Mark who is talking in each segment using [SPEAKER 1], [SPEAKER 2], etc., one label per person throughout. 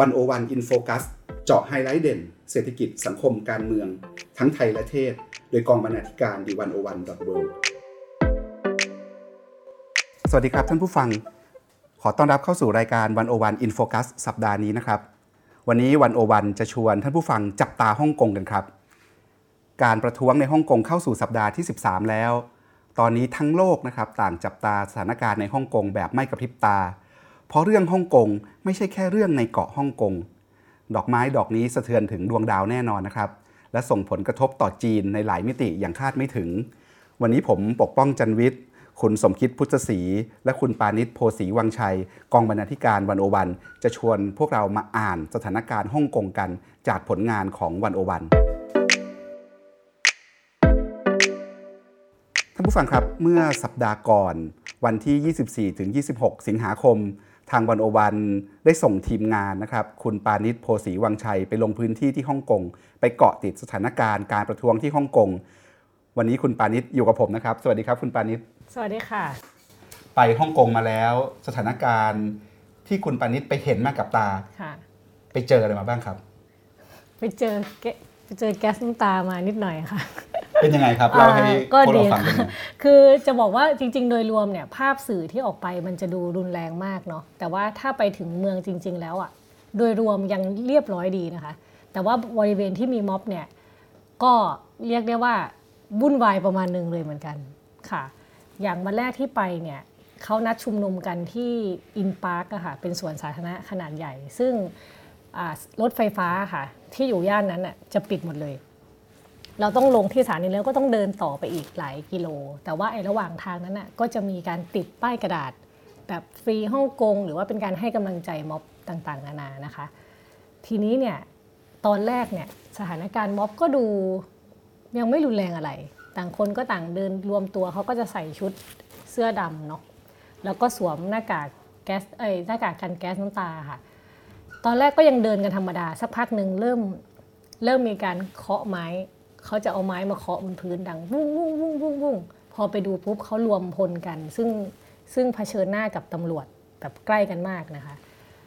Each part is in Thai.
[SPEAKER 1] One O One In Focus เจาะไฮไลท์เด่น เศรษฐกิจสังคมการเมือง ทั้งไทยและเทศ โดยกองบรรณาธิการ The One O One dot world สวัสดีครับท่านผู้ฟัง ขอต้อนรับเข้าสู่รายการ One O One In Focus สัปดาห์นี้นะครับ วันนี้ One O One จะชวนท่านผู้ฟังจับตาฮ่องกงกันครับ การประท้วงในฮ่องกงเข้าสู่สัปดาห์ที่ 13 แล้ว ตอนนี้ทั้งโลกนะครับต่างจับตาสถานการณ์ในฮ่องกงแบบไม่กระพริบตา เพราะเรื่องฮ่องกงไม่ใช่แค่เรื่องในเกาะฮ่องกง ดอกไม้ดอกนี้สะเทือนถึงดวงดาวแน่นอนนะครับ และส่งผลกระทบต่อจีนในหลายมิติอย่างคาดไม่ถึง วันนี้ผมปกป้องจันวิทย์ คุณสมคิดพุทธศรี และคุณปานิชโพสีวังชัย กองบรรณาธิการวันโอวัน จะชวนพวกเรามาอ่านสถานการณ์ฮ่องกงกัน จากผลงานของวันโอวันท่านผู้ฟังครับเมื่อสัปดาห์ก่อนวันที่ 24-26 สิงหาคม ทางวันโอวันได้ส่งทีมงานนะครับ คุณปานิชโพสีวังชัยไปลงพื้นที่ที่ฮ่องกง ไปเกาะติดสถานการณ์การประท้วงที่ฮ่องกง วันนี้คุณปานิชอยู่กับผมนะครับ สวัสดีครับคุณปานิช
[SPEAKER 2] สวัสดีค่ะ
[SPEAKER 1] ไปฮ่องกงมาแล้ว สถานการณ์ที่คุณปานิชไปเห็นมากับตา
[SPEAKER 2] ค่ะ
[SPEAKER 1] ไปเจออะไรมาบ้างครับ
[SPEAKER 2] ไปเจอแกไปเจอแก๊สน้ำตามานิดหน่อยค่ะ
[SPEAKER 1] เป็นยังไงครับเล่าให้
[SPEAKER 2] อ่าก็
[SPEAKER 1] พวกเรา
[SPEAKER 2] ดี
[SPEAKER 1] ฟังกันหน่อย
[SPEAKER 2] คือจะบอกว่าจริง ๆ โดยรวมเนี่ยภาพสื่อที่ออกไปมันจะดูรุนแรงมากเนาะแต่ว่าถ้าไปถึงเมืองจริง ๆ แล้วอ่ะโดยรวมยังเรียบร้อยดีนะคะ แต่ว่าบริเวณที่มีม็อบเนี่ยก็เรียกได้ว่าวุ่นวายประมาณหนึ่งเลยเหมือนกันค่ะ อย่างวันแรกที่ไปเนี่ยเขานัดชุมนุมกันที่อินพาร์คอะค่ะเป็นสวนสาธารณะขนาดใหญ่ ซึ่งอ่ารถไฟฟ้าค่ะที่อยู่ย่านนั้นอะจะปิดหมดเลย เราต้องลงที่สถานีแล้วก็ต้องเดินต่อไปอีกหลายกิโล แต่ว่าไอ้ระหว่างทางนั้นน่ะก็จะมีการติดป้ายกระดาษ แบบฟรีฮ่องกงหรือว่าเป็นการให้กำลังใจม็อบต่างๆ นานานะคะ ทีนี้เนี่ยตอนแรกเนี่ยสถานการณ์ม็อบก็ดูยังไม่รุนแรงอะไร ต่างคนก็ต่างเดินรวมตัวเขาก็จะใส่ชุดเสื้อดำเนาะแล้วก็สวมหน้ากากแก๊สเอ้ยหน้ากากกันแก๊สน้ำตาค่ะ ตอนแรกก็ยังเดินกันธรรมดา สักพักหนึ่งเริ่มเริ่มมีการเคาะไม้ เขาจะเอาไม้มาเคาะบนพื้นดังวุ้งวุ้งวุ้งวุ้งวุ้งพอไปดูปุ๊บเขารวมพลกัน ซึ่งซึ่งเผชิญหน้ากับตำรวจแบบใกล้กันมากนะคะ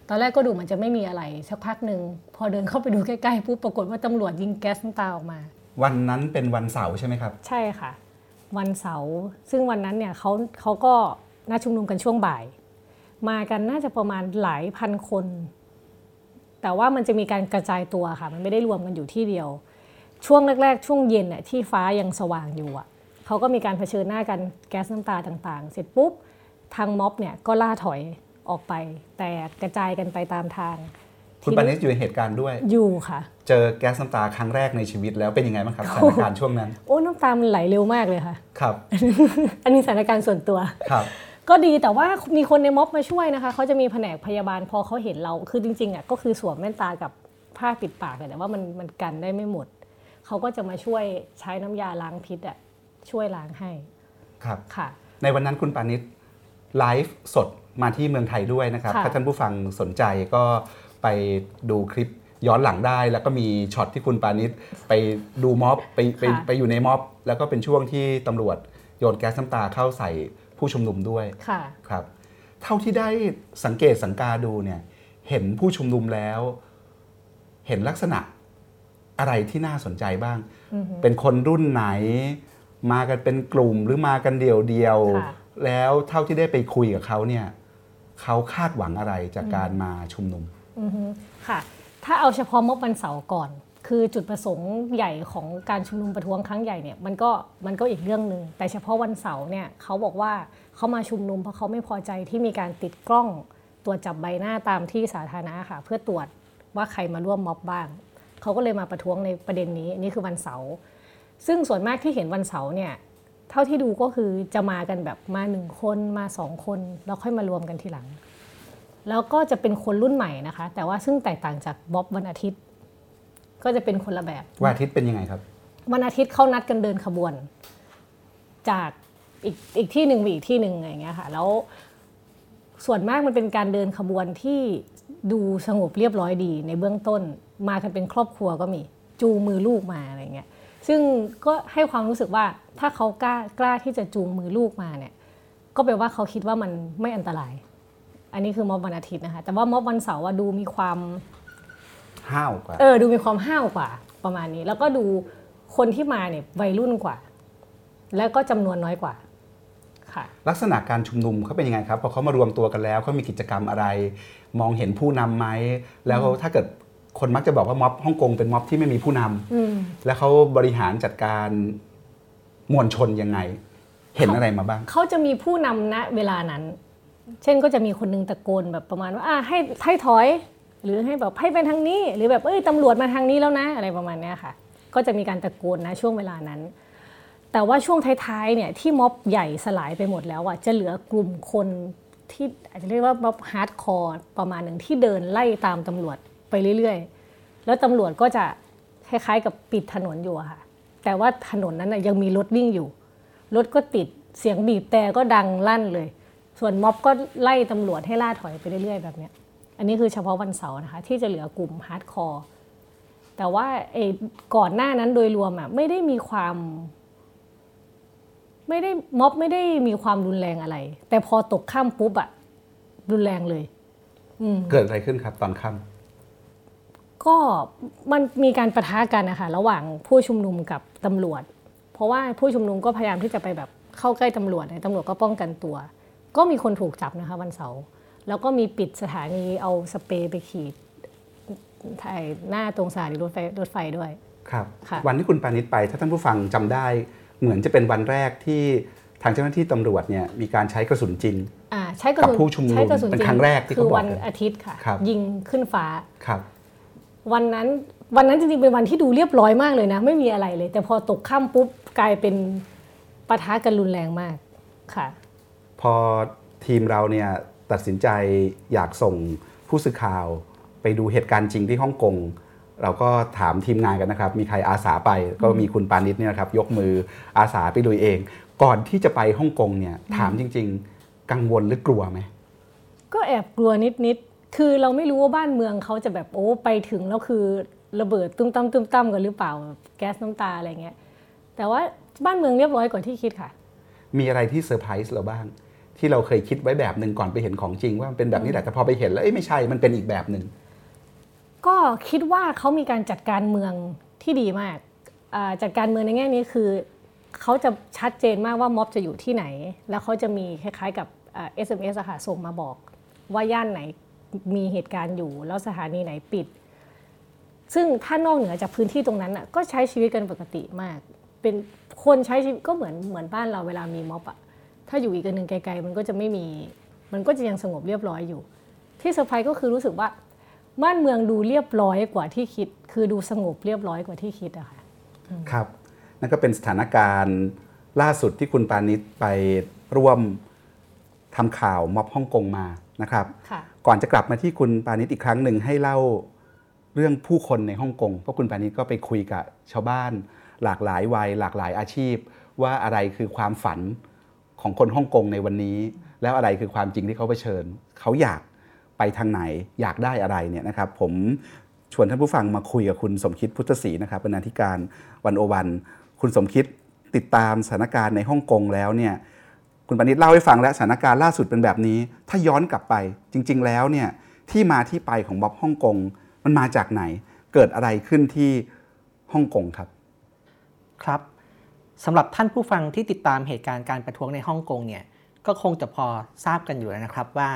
[SPEAKER 2] ตอนแรกก็ดูมันจะไม่มีอะไรสักพักหนึ่งพอเดินเข้าไปดูใกล้ๆปุ๊บปรากฏว่าตำรวจยิงแก๊สน้ำตาออกมา
[SPEAKER 1] วันนั้นเป็นวันเสาร์ใช่ไหมครับ
[SPEAKER 2] ใช่ค่ะ วันเสาร์ซึ่งวันนั้นเนี่ยเขาเขาก็นัดชุมนุมกันช่วงบ่าย มากันน่าจะประมาณหลายพันคน แต่ว่ามันจะมีการกระจายตัวค่ะ มันไม่ได้รวมกันอยู่ที่เดียว ช่วงแรก ๆ ช่วงเย็นน่ะที่ฟ้ายังสว่างอยู่อะเขาก็มีการเผชิญหน้ากันแก๊สน้ำตาต่างๆ เสร็จปุ๊บทางม็อบเนี่ยก็ล่าถอยออกไป แต่กระจายกันไปตามทาง
[SPEAKER 1] คุณปานิชอยู่ในเหตุการณ์ด้วย
[SPEAKER 2] อยู่ค่ะ
[SPEAKER 1] เจอแก๊สน้ำตาครั้งแรกในชีวิตแล้วเป็นยังไงบ้างครับสถานการณ์ช่วงนั้น
[SPEAKER 2] โอ้น้ำตามันไหลเร็วมากเลยค่ะ
[SPEAKER 1] ครับ
[SPEAKER 2] อันนี้สถานการณ์ส่วนตัว
[SPEAKER 1] ครับ
[SPEAKER 2] ก็ดีแต่ว่ามีคนในม็อบมาช่วยนะคะเขาจะมีแผนกพยาบาลพอเขาเห็นเราคือจริงๆอะก็คือสวมแว่นตากับผ้าปิดปากอะแต่ว่ามันมันกันได้ไม่หมด เขาก็จะมาช่วยใช้น้ำยาล้างพิษอะช่วยล้างให้
[SPEAKER 1] ครับ
[SPEAKER 2] ค่ะ
[SPEAKER 1] ในวันนั้นคุณปานิชไลฟ์สดมาที่เมืองไทยด้วยนะครับ
[SPEAKER 2] ค่ะ
[SPEAKER 1] ถ้าท่านผู้ฟังสนใจก็ไปดูคลิปย้อนหลังได้ แล้วก็มีช็อตที่คุณปานิชไปดูม็อบไปไปไปอยู่ในม็อบ แล้วก็เป็นช่วงที่ตำรวจโยนแก๊สน้ำตาเข้าใส่ผู้ชุมนุมด้วย
[SPEAKER 2] ค่ะ
[SPEAKER 1] ครับ เท่าที่ได้สังเกตสังกาดูเนี่ยเห็นผู้ชุมนุมแล้ว เห็นลักษณะ อะไรที่น่าสนใจบ้าง เป็นคนรุ่นไหน มากันเป็นกลุ่มหรือมากันเดี่ยวเดียวๆ
[SPEAKER 2] ค่ะ
[SPEAKER 1] แล้วเท่าที่ได้ไปคุยกับเขาเนี่ยเขาคาดหวังอะไรจากการมาชุมนุม
[SPEAKER 2] อือฮึค่ะ ถ้าเอาเฉพาะม็อบวันเสาร์ก่อน คือจุดประสงค์ใหญ่ของการชุมนุมประท้วงครั้งใหญ่เนี่ยมันก็มันก็อีกเรื่องหนึ่งแต่เฉพาะวันเสาร์เนี่ยเขาบอกว่าเขามาชุมนุมเพราะเขาไม่พอใจที่มีการติดกล้องตรวจจับใบหน้าตามที่สาธารณะค่ะ เพื่อตรวจว่าใครมาร่วมม็อบบ้าง เขาก็เลยมาประท้วงในประเด็นนี้นี่คือวันเสาร์ซึ่งส่วนมากที่เห็นวันเสาร์เนี่ยเท่าที่ดูก็คือจะมากันแบบมาหนึ่งคนมาสองคนแล้วค่อยมารวมกันทีหลัง แล้วก็จะเป็นคนรุ่นใหม่นะคะ แต่ว่าซึ่งแตกต่างจากบ๊อบวันอาทิตย์ ก็จะเป็นคนละแบบ
[SPEAKER 1] วันอาทิตย์เป็นยังไงครับ
[SPEAKER 2] วันอาทิตย์เขานัดกันเดินขบวน จากอีกอีกที่หนึ่งไปอีกที่หนึ่งอะไรอย่างเงี้ยค่ะแล้วส่วนมากมันเป็นการเดินขบวนที่ ดูสงบเรียบร้อยดีในเบื้องต้น มากันเป็นครอบครัวก็มี จูงมือลูกมาอะไรเงี้ยซึ่งก็ให้ความรู้สึกว่าถ้าเขากล้ากล้าที่จะจูงมือลูกมาเนี่ยก็แปลว่าเขาคิดว่ามันไม่อันตราย อันนี้คือม็อบวันอาทิตย์นะคะ แต่ว่าม็อบวันเสาร์อะดูมีความ
[SPEAKER 1] ห้าวกว่า
[SPEAKER 2] เออ ดูมีความห้าวกว่า ประมาณนี้ แล้วก็ดูคนที่มาเนี่ยวัยรุ่นกว่า แล้วก็จำนวนน้อยกว่าค่ะ
[SPEAKER 1] ลักษณะการชุมนุมเขาเป็นยังไงครับพอเขามารวมตัวกันแล้วเขามีกิจกรรมอะไร มองเห็นผู้นำไหมแล้วถ้าเกิดคนมักจะบอกว่าม็อบฮ่องกงเป็นม็อบที่ไม่มีผู้นำ
[SPEAKER 2] อืม
[SPEAKER 1] แล้วเขาบริหารจัดการมวลชนยังไง เห็นอะไรมาบ้าง
[SPEAKER 2] เขาจะมีผู้นำณเวลานั้น เช่นก็จะมีคนหนึงตะโกนแบบประมาณว่าอะให้ให้ถอย หรือให้แบบให้ไปทางนี้ หรือแบบเอ้ยตำรวจมาทางนี้แล้วนะ อะไรประมาณเนี้ยค่ะ ก็จะมีการตะโกนนะช่วงเวลานั้น แต่ว่าช่วงท้ายๆเนี่ยที่ม็อบใหญ่สลายไปหมดแล้วอะจะเหลือกลุ่มคนที่อาจจะเรียกว่าม็อบ hardcore ประมาณหนึ่งที่เดินไล่ตามตำรวจไปเรื่อยๆ แล้วตำรวจก็จะคล้ายๆกับปิดถนนอยู่ค่ะ แต่ว่าถนนนั้นยังมีรถวิ่งอยู่ รถก็ติดเสียงบีบแตรก็ดังลั่นเลย ส่วนม็อบก็ไล่ตำรวจให้ล่าถอยไปเรื่อยๆ แบบนี้อันนี้คือเฉพาะวันเสาร์นะคะ ที่จะเหลือกลุ่ม hardcore แต่ว่าไอ้ก่อนหน้านั้นโดยรวมอะไม่ได้มีความ ไม่ได้ม็อบไม่ได้มีความรุนแรงอะไร แต่พอตกข้ามปุ๊บอะรุนแรงเลยอืม
[SPEAKER 1] เกิดอะไรขึ้นครับตอนค่ำ
[SPEAKER 2] ก็มันมีการประทะกันนะคะระหว่างผู้ชุมนุมกับตำรวจ เพราะว่าผู้ชุมนุมก็พยายามที่จะไปแบบเข้าใกล้ตำรวจเนี่ยตำรวจก็ป้องกันตัว ก็มีคนถูกจับนะคะวันเสาร์แล้วก็มีปิดสถานีเอาสเปรย์ไปขีดถ่ายหน้าตรงสถานีรถไฟรถไฟด้วย
[SPEAKER 1] ครับ
[SPEAKER 2] ค่ะ
[SPEAKER 1] วันที่คุณปานิชไป ถ้าท่านผู้ฟังจำได้ เหมือนจะเป็นวันแรกที่ทางเจ้าหน้าที่ตำรวจเนี่ยมีการใช้กระสุนจริง
[SPEAKER 2] อ่าใช้กระสุน
[SPEAKER 1] กับผู้ชุมนุม
[SPEAKER 2] ใช้กระสุน
[SPEAKER 1] เป็น
[SPEAKER 2] จง
[SPEAKER 1] ครั้งแรกที่
[SPEAKER 2] คื
[SPEAKER 1] เขา
[SPEAKER 2] อ
[SPEAKER 1] บอก
[SPEAKER 2] วัน
[SPEAKER 1] กัน
[SPEAKER 2] อาทิตย์ค่ะ
[SPEAKER 1] ครับ
[SPEAKER 2] ยิงขึ้นฟ้า
[SPEAKER 1] ครับ
[SPEAKER 2] วันนั้นวันนั้นจริงๆเป็นวันที่ดูเรียบร้อยมากเลยนะ ไม่มีอะไรเลย แต่พอตกค่ำปุ๊บกลายเป็นปะทะกันรุนแรงมากค่ะ
[SPEAKER 1] พอทีมเราเนี่ยตัดสินใจอยากส่งผู้สื่อข่าวไปดูเหตุการณ์จริงที่ฮ่องกง เราก็ถามทีมงานกันนะครับ มีใครอาสาไปก็มีคุณปานิชเนี่ยนะครับ ยกมืออาสาไปดูเอง ก่อนที่จะไปฮ่องกงเนี่ยถามจริง ๆ กังวลหรือกลัวไหม
[SPEAKER 2] ก็แอบกลัวนิดๆคือเราไม่รู้ว่าบ้านเมืองเขาจะแบบโอ้ไปถึงแล้วคือระเบิดตุ้มตั้มตุ้มตั้มกันหรือเปล่าแบบแก๊สน้ำตาอะไรเงี้ยแต่ว่าบ้านเมืองเรียบร้อยกว่าที่คิดค่ะ
[SPEAKER 1] มีอะไรที่เซอร์ไพรส์เราบ้าง ที่เราเคยคิดไว้แบบหนึ่งก่อนไปเห็นของจริงว่ามันเป็นแบบนี้แหละแต่พอไปเห็นแล้วเอ้ยไม่ใช่มันเป็นอีกแบบหนึ่ง
[SPEAKER 2] ก็คิดว่าเขามีการจัดการเมืองที่ดีมากจัดการเมืองในแง่นี้คือเขาจะชัดเจนมากว่าม็อบจะอยู่ที่ไหน แล้วเขาจะมีคล้ายๆกับอ่า SMS อะค่ะส่งมาบอกว่าย่านไหนมีเหตุการณ์อยู่ แล้วสถานีไหนปิด ซึ่งถ้านอกเหนือจากพื้นที่ตรงนั้นอะก็ใช้ชีวิตกันปกติมาก เป็นคนใช้ชีวิตก็เหมือนเหมือนบ้านเราเวลามีม็อบอะถ้าอยู่อีกอันหนึ่งไกลๆ มันก็จะไม่มี มันก็จะยังสงบเรียบร้อยอยู่ ที่เซอร์ไพรส์ก็คือรู้สึกว่า บ้านเมืองดูเรียบร้อยกว่าที่คิด คือดูสงบเรียบร้อยกว่าที่คิดอะค่ะ
[SPEAKER 1] ครับนั่นก็เป็นสถานการณ์ล่าสุดที่คุณปานิชไปร่วมทำข่าวม็อบฮ่องกงมานะครับ
[SPEAKER 2] ค่ะ
[SPEAKER 1] ก่อนจะกลับมาที่คุณปานิชอีกครั้งหนึ่งให้เล่าเรื่องผู้คนในฮ่องกงเพราะคุณปานิชก็ไปคุยกับชาวบ้าน หลากหลายวัยหลากหลายอาชีพ ว่าอะไรคือความฝันของคนฮ่องกงในวันนี้ แล้วอะไรคือความจริงที่เขาเผชิญ เขาอยาก ไปทางไหนอยากได้อะไรเนี่ยนะครับผมชวนท่านผู้ฟังมาคุยกับคุณสมคิดพุทธศรีนะครับบรรณาธิการวันโอวัน คุณสมคิดติดตามสถานการณ์ในฮ่องกงแล้วเนี่ยคุณปณิตเล่าให้ฟังแล้วสถานการณ์ล่าสุดเป็นแบบนี้ ถ้าย้อนกลับไปจริง ๆ แล้วเนี่ยที่มาที่ไปของม็อบฮ่องกงมันมาจากไหน เกิดอะไรขึ้นที่ฮ่องกงครับ
[SPEAKER 3] ครับสำหรับท่านผู้ฟังที่ติดตามเหตุการณ์การประท้วงในฮ่องกงเนี่ยก็คงจะพอทราบกันอยู่แล้วนะครับว่า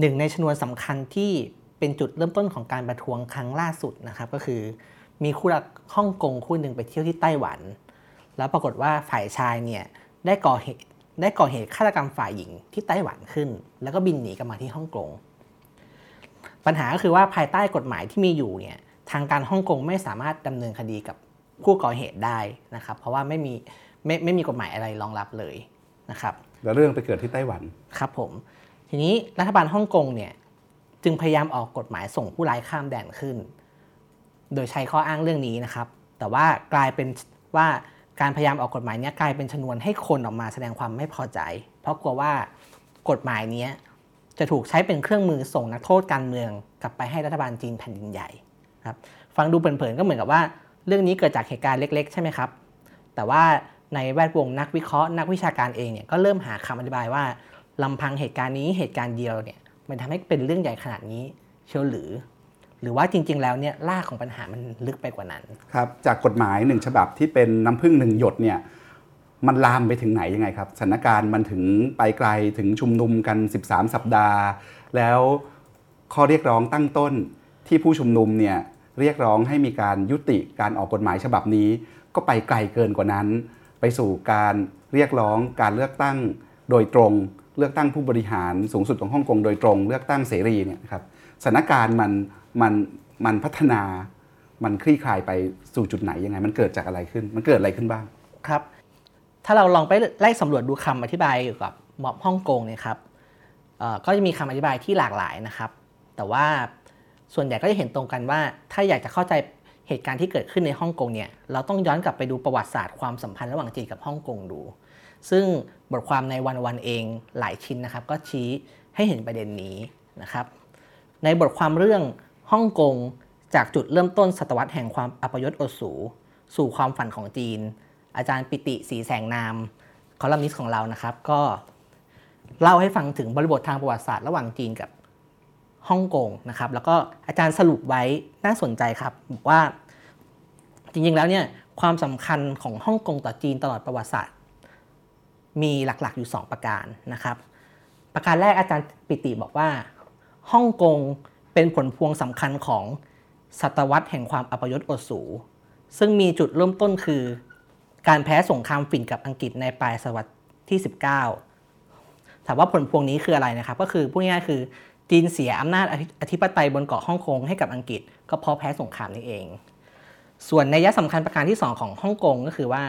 [SPEAKER 3] หนึ่งในชนวนสำคัญที่เป็นจุดเริ่มต้นของการประท้วงครั้งล่าสุดนะครับ ก็คือมีคู่รักฮ่องกงคู่หนึ่งไปเที่ยวที่ไต้หวัน แล้วปรากฏว่าฝ่ายชายเนี่ยได้ก่อเหตุได้ก่อเหตุฆาตกรรมฝ่ายหญิงที่ไต้หวันขึ้น แล้วก็บินหนีกลับมาที่ฮ่องกงปัญหาก็คือว่าภายใต้กฎหมายที่มีอยู่เนี่ยทางการฮ่องกงไม่สามารถดำเนินคดีกับผู้ก่อเหตุได้นะครับ เพราะว่าไม่มีไม่ไม่มีกฎหมายอะไรรองรับเลยนะครับ
[SPEAKER 1] แล้วเรื่องไปเกิดที่ไต้หวัน
[SPEAKER 3] ครับผม ทีนี้รัฐบาลฮ่องกงเนี่ยจึงพยายามออกกฎหมายส่งผู้ร้ายข้ามแดนขึ้น โดยใช้ข้ออ้างเรื่องนี้นะครับ แต่ว่ากลายเป็นว่าการพยายามออกกฎหมายนี้กลายเป็นชนวนให้คนออกมาแสดงความไม่พอใจ เพราะกลัวว่ากฎหมายนี้จะถูกใช้เป็นเครื่องมือส่งนักโทษการเมือง กลับไปให้รัฐบาลจีนแผ่นดินใหญ่ครับฟังดูเผินๆก็เหมือนกับว่า เรื่องนี้เกิดจากเหตุการณ์เล็ก ๆ ใช่ไหมครับ แต่ว่าในแวดวงนักวิเคราะห์นักวิชาการเองเนี่ยก็เริ่มหาคำอธิบายว่า ลำพังเหตุการณ์นี้เหตุการณ์เดียวเนี่ยมันทำให้เป็นเรื่องใหญ่ขนาดนี้เชียวหรือ หรือว่าจริง ๆ แล้วเนี่ยรากของปัญหามันลึกไปกว่านั้น
[SPEAKER 1] ครับจากกฎหมายหนึ่งฉบับที่เป็นน้ำพึ่งหนึ่งหยดเนี่ยมันลามไปถึงไหนยังไงครับสถานการณ์มันถึงไปไกลถึงชุมนุมกัน 13 สัปดาห์ แล้วข้อเรียกร้องตั้งต้นที่ผู้ชุมนุมเนี่ยเรียกร้องให้มีการยุติการออกกฎหมายฉบับนี้ ก็ไปไกลเกินกว่านั้น ไปสู่การเรียกร้องการเลือกตั้งโดยตรง เลือกตั้งผู้บริหารสูงสุดของฮ่องกงโดยตรง เลือกตั้งเสรีเนี่ยครับสถานการณ์มันมันมันพัฒนา มันคลี่คลายไปสู่จุดไหนยังไง มันเกิดจากอะไรขึ้น มันเกิดอะไรขึ้นบ้าง
[SPEAKER 3] ครับ ถ้าเราลองไปไล่สำรวจดูคำอธิบายเกี่ยวกับม็อบฮ่องกงเนี่ยครับก็จะมีคำอธิบายที่หลากหลายนะครับ แต่ว่าส่วนใหญ่ก็จะเห็นตรงกันว่า ถ้าอยากจะเข้าใจเหตุการณ์ที่เกิดขึ้นในฮ่องกงเนี่ยเราต้องย้อนกลับไปดูประวัติศาสตร์ความสัมพันธ์ระหว่างจีนกับฮ่องกงดู ซึ่งบทความในวันวันเองหลายชิ้นนะครับ ก็ชี้ให้เห็นประเด็นนี้นะครับ ในบทความเรื่องฮ่องกงจากจุดเริ่มต้นศตวรรษแห่งความอัปยศอดสู สู่ความฝันของจีน อาจารย์ปิติสีแสงนาม คอลัมนิสต์ของเรานะครับ ก็เล่าให้ฟังถึงบริบททางประวัติศาสตร์ระหว่างจีนกับฮ่องกงนะครับ แล้วก็อาจารย์สรุปไว้น่าสนใจครับบอกว่าจริงๆแล้วเนี่ยความสำคัญของฮ่องกงต่อจีนตลอดประวัติศาสตร์ มีหลักๆอยู่ 2 ประการนะครับ ประการแรกอาจารย์ปิติบอกว่าฮ่องกงเป็นผลพวงสำคัญของศตวรรษแห่งความอัปยศอดสู ซึ่งมีจุดเริ่มต้นคือ การแพ้สงครามฝิ่นกับอังกฤษในปลายศตวรรษที่ 19 ถามว่าผลพวงนี้คืออะไรนะครับ ก็คือพูดง่ายๆคือจีนเสียอำนาจอธิปไตยบนเกาะฮ่องกงให้กับอังกฤษ ก็เพราะแพ้สงครามนี้เอง ส่วนนัยยะสำคัญประการที่ 2 ของฮ่องกงก็คือว่า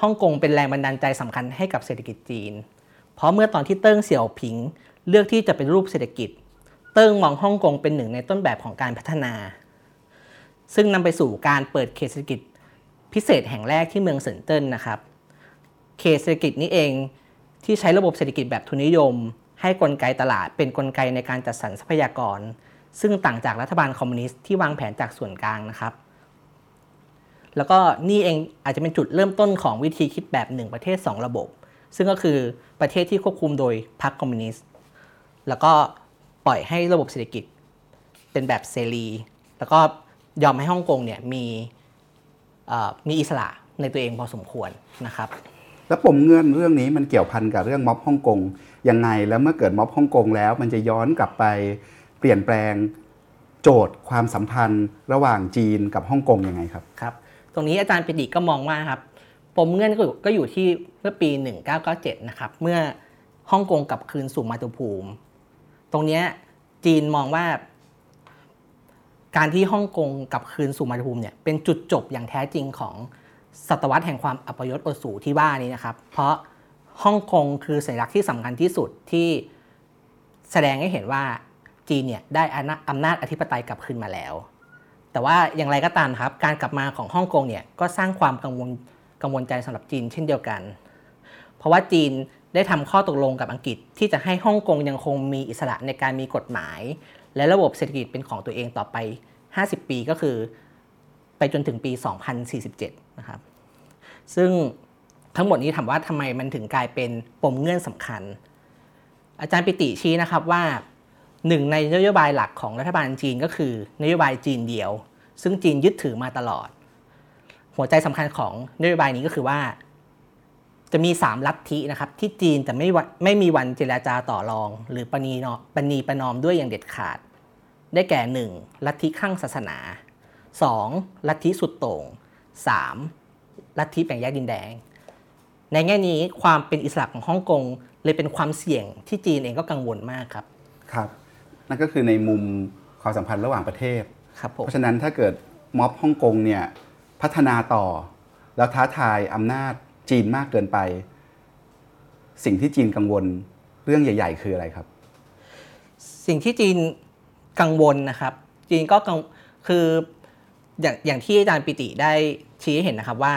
[SPEAKER 3] ฮ่องกงเป็นแรงบันดาลใจสำคัญให้กับเศรษฐกิจจีน เพราะเมื่อตอนที่เติ้งเสี่ยวผิง เลือกที่จะปฏิรูปเศรษฐกิจ เติ้งมองฮ่องกงเป็นหนึ่งในต้นแบบของการพัฒนา ซึ่งนำไปสู่การเปิดเขตเศรษฐกิจพิเศษแห่งแรกที่เมืองเซินเจิ้นนะครับ เขตเศรษฐกิจนี้เองที่ใช้ระบบเศรษฐกิจแบบทุนนิยม ให้กลไกตลาดเป็นกลไกในการจัดสรรทรัพยากร ซึ่งต่างจากรัฐบาลคอมมิวนิสต์ที่วางแผนจากส่วนกลางนะครับ แล้วก็นี่เองอาจจะเป็นจุดเริ่มต้นของวิธีคิดแบบหนึ่งประเทศ 2 ระบบ ซึ่งก็คือประเทศที่ควบคุมโดยพรรคคอมมิวนิสต์แล้วก็ปล่อยให้ระบบเศรษฐกิจเป็นแบบเสรี แล้วก็ยอมให้ฮ่องกงเนี่ยมีเอ่อมีอิสระในตัวเองพอสมควรนะครับ
[SPEAKER 1] แล้วปมเงื่อนเรื่องนี้มันเกี่ยวพันกับเรื่องม็อบฮ่องกงยังไงแล้วเมื่อเกิดม็อบฮ่องกงแล้วมันจะย้อนกลับไปเปลี่ยนแปลงโจทย์ความสัมพันธ์ระหว่างจีนกับฮ่องกงยังไงครับ
[SPEAKER 3] ครับต รงนี้อาจารย์ปิติก็มองว่าครับปมเงื่อนก็อยู่ก็อยู่ที่เมื่อปี 1997 นะครับ เมื่อฮ่องกงกลับคืนสู่มาตุภูมิ ตรงนี้จีนมองว่า การที่ฮ่องกงกลับคืนสู่มาตุภูมิเนี่ยเป็นจุดจบอย่างแท้จริงของศตวรรษแห่งความอัปยศอดสูที่ว่านี้นะครับ เพราะฮ่องกงคือสัญลักษณ์ที่สำคัญที่สุดที่แสดงให้เห็นว่าจีนเนี่ยได้อำนาจอธิปไตยกลับคืนมาแล้ว แต่ว่าอย่างไรก็ตามครับ การกลับมาของฮ่องกงเนี่ยก็สร้างความกังวลกังวลใจสำหรับจีนเช่นเดียวกัน เพราะว่าจีนได้ทำข้อตกลงกับอังกฤษ ที่จะให้ฮ่องกงยังคงมีอิสระในการมีกฎหมาย และระบบเศรษฐกิจเป็นของตัวเองต่อไป 50 ปีก็คือ ไปจนถึงปี 2047 นะครับ ซึ่งทั้งหมดนี้ถามว่าทำไมมันถึงกลายเป็นปมเงื่อนสำคัญ อาจารย์ปิติชี้นะครับว่าหนึ่งในนโยบายหลักของรัฐบาลจีนก็คือนโยบายจีนเดียว ซึ่งจีนยึดถือมาตลอด หัวใจสำคัญของนโยบายนี้ก็คือว่า จะมี 3 ลัทธินะครับที่จีนจะไม่ไม่มีวันเจรจาต่อรอง หรือปณีนปณีประนอมด้วยอย่างเด็ดขาด ได้แก่ 1. ลัทธิข้างศาสนา 2. ลัทธิสุดโต่ง 3. ลัทธิแบ่งแยกดินแดง ในแง่นี้ความเป็นอิสระของฮ่องกงเลยเป็นความเสี่ยงที่จีนเองก็กังวลมากครับ
[SPEAKER 1] ครับ นั่นก็คือในมุมความสัมพันธ์ระหว่างประเทศ เพราะฉะนั้นถ้าเกิดม็อบฮ่องกงเนี่ยพัฒนาต่อ แล้วท้าทายอำนาจจีนมากเกินไป สิ่งที่จีนกังวลเรื่องใหญ่ ๆ คืออะไรครับ
[SPEAKER 3] สิ่งที่จีนกังวลนะครับ จีนก็กังคืออย่างอย่างที่อาจารย์ปิติได้ชี้ให้เห็นนะครับว่า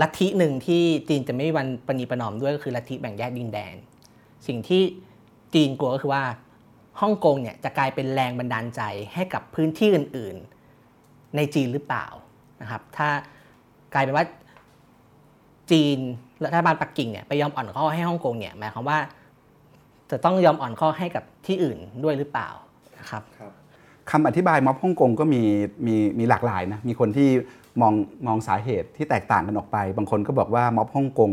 [SPEAKER 3] ลัทธิหนึ่งที่จีนจะไม่มีวันปณีประนอมด้วยก็คือลัทธิแบ่งแยกดินแดน สิ่งที่จีนกลัวก็คือว่า ฮ่องกงเนี่ยจะกลายเป็นแรงบันดาลใจให้กับพื้นที่อื่น ๆ ในจีนหรือเปล่านะครับ ถ้ากลายเป็นว่าจีนรัฐบาลปักกิ่งเนี่ยไปยอมอ่อนข้อให้ฮ่องกงเนี่ยหมายความว่าจะต้องยอมอ่อนข้อให้กับที่อื่นด้วยหรือเปล่านะครับ
[SPEAKER 1] คำอธิบายม็อบฮ่องกงก็มีมีมีหลากหลายนะมีคนที่มองมองสาเหตุที่แตกต่างกันออกไป บางคนก็บอกว่าม็อบฮ่องกง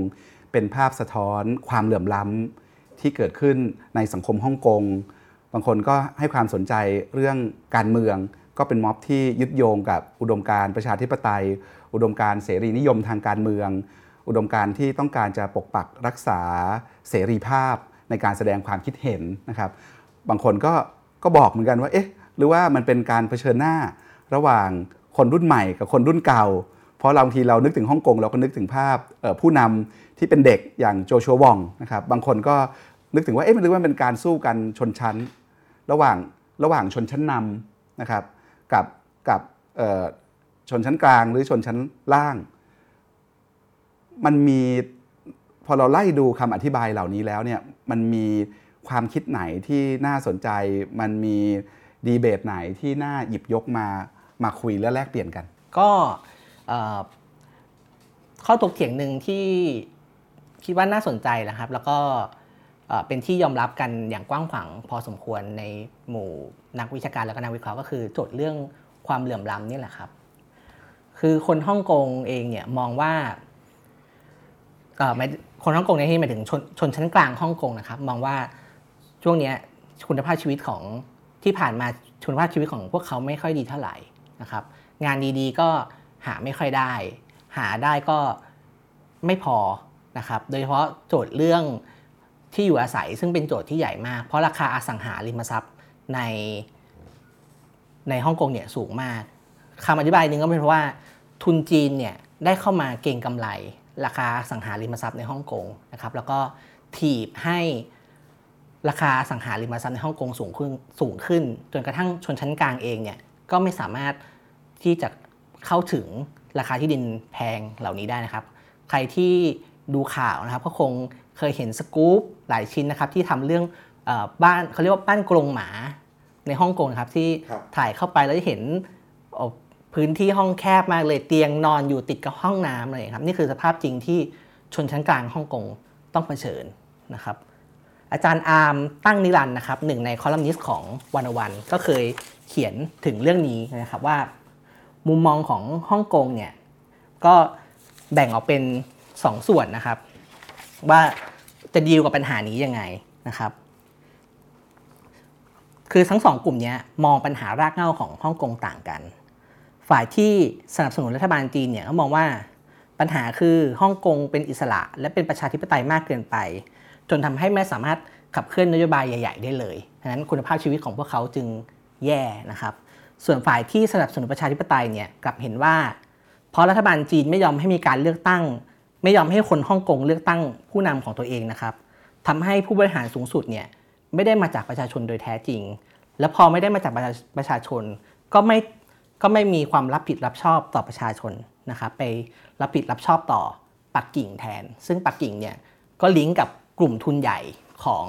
[SPEAKER 1] เป็นภาพสะท้อนความเหลื่อมล้ำที่เกิดขึ้นในสังคมฮ่องกง บางคนก็ให้ความสนใจเรื่องการเมือง ก็เป็นม็อบที่ยึดโยงกับอุดมการประชาธิปไตย อุดมการเสรีนิยมทางการเมือง อุดมการที่ต้องการจะปกปักรักษาเสรีภาพในการแสดงความคิดเห็นนะครับ บางคนก็ก็บอกเหมือนกันว่าเอ๊ะหรือว่ามันเป็นการเผชิญหน้าระหว่างคนรุ่นใหม่กับคนรุ่นเก่า เพราะเราบางทีเรานึกถึงฮ่องกงเราก็นึกถึงภาพผู้นำที่เป็นเด็กอย่างโจชัววองนะครับบางคนก็นึกถึงว่าเอ๊ะมันหรือว่าเป็นการสู้กันชนชั้น ระหว่างระหว่างชนชั้นนำนะครับกับกับชนชั้นกลางหรือชนชั้นล่าง มันมีพอเราไล่ดูคำอธิบายเหล่านี้แล้วเนี่ยมันมีความคิดไหนที่น่าสนใจ มันมีดีเบตไหนที่น่าหยิบยกมามาคุยและแลกเปลี่ยนกัน
[SPEAKER 3] ก็ข้อถกเถียงหนึ่งที่คิดว่าน่าสนใจนะครับ แล้วก็ เป็นที่ยอมรับกันอย่างกว้างขวางพอสมควรในหมู่นักวิชาการแล้วก็นักวิเคราะห์ก็คือโจทย์เรื่องความเหลื่อมล้ำนี่แหละครับ คือคนฮ่องกงเองเนี่ยมองว่าคนฮ่องกงในที่หมายถึงชนชนชั้นกลางฮ่องกงนะครับ มองว่าช่วงนี้คุณภาพชีวิตของที่ผ่านมาคุณภาพชีวิตของพวกเขาไม่ค่อยดีเท่าไหร่นะครับ งานดีๆก็หาไม่ค่อยได้ หาได้ก็ไม่พอนะครับ โดยเฉพาะโจทย์เรื่อง ที่อยู่อาศัยซึ่งเป็นโจทย์ที่ใหญ่มาก เพราะราคาอสังหาริมทรัพย์ในในฮ่องกงเนี่ยสูงมากคำอธิบายหนึ่งก็เป็นเพราะว่าทุนจีนเนี่ยได้เข้ามาเก็งกำไร ราคาอสังหาริมทรัพย์ในฮ่องกงนะครับแล้วก็ถีบให้ราคาอสังหาริมทรัพย์ในฮ่องกงสูงขึ้นสูงขึ้น จนกระทั่งชนชั้นกลางเองเนี่ยก็ไม่สามารถที่จะเข้าถึงราคาที่ดินแพงเหล่านี้ได้นะครับ ใครที่ดูข่าวนะครับก็คง เคยเห็นสกู๊ปหลายชิ้นนะครับที่ทำเรื่องเออบ้านเขาเรียกว่าบ้านกรงหมาในฮ่องกงนะครับที่
[SPEAKER 1] ครับ
[SPEAKER 3] ถ่ายเข้าไปแล้วจะเห็นเอ่อพื้นที่ห้องแคบมากเลยเตียงนอนอยู่ติดกับห้องน้ำเลยครับนี่คือสภาพจริงที่ชนชั้นกลางฮ่องกงต้องเผชิญนะครับอาจารย์อาร์มตั้งนิรันดร์นะครับหนึ่งในคอลัมนิสต์ของ One O One ก็เคยเขียนถึงเรื่องนี้นะครับว่า มุมมองของฮ่องกงเนี่ยก็แบ่งออกเป็น2ส่วนนะครับ ว่าจะดีลกับปัญหานี้ยังไงนะครับ คือทั้งสองกลุ่มนี้มองปัญหารากเหง้าของฮ่องกงต่างกัน ฝ่ายที่สนับสนุนรัฐบาลจีนเนี่ยเขามองว่าปัญหาคือฮ่องกงเป็นอิสระ และเป็นประชาธิปไตยมากเกินไป จนทำให้ไม่สามารถขับเคลื่อนนโยบายใหญ่ ๆ ได้เลยดังนั้นคุณภาพชีวิตของพวกเขาจึงแย่นะครับ ส่วนฝ่ายที่สนับสนุนประชาธิปไตยเนี่ยกลับเห็นว่า เพราะรัฐบาลจีนไม่ยอมให้มีการเลือกตั้ง ไม่ยอมให้คนฮ่องกงเลือกตั้งผู้นำของตัวเองนะครับทำให้ผู้บริหารสูงสุดเนี่ยไม่ได้มาจากประชาชนโดยแท้จริง และพอไม่ได้มาจากประชาะชาชน ก็ไม่ก็ไม่มีความรับผิดรับชอบต่อประชาชนนะครับไปรับผิดรับชอบต่อปักกิ่งแทน ซึ่งปักกิ่งเนี่ยก็ลิงก์กับกลุ่มทุนใหญ่ของ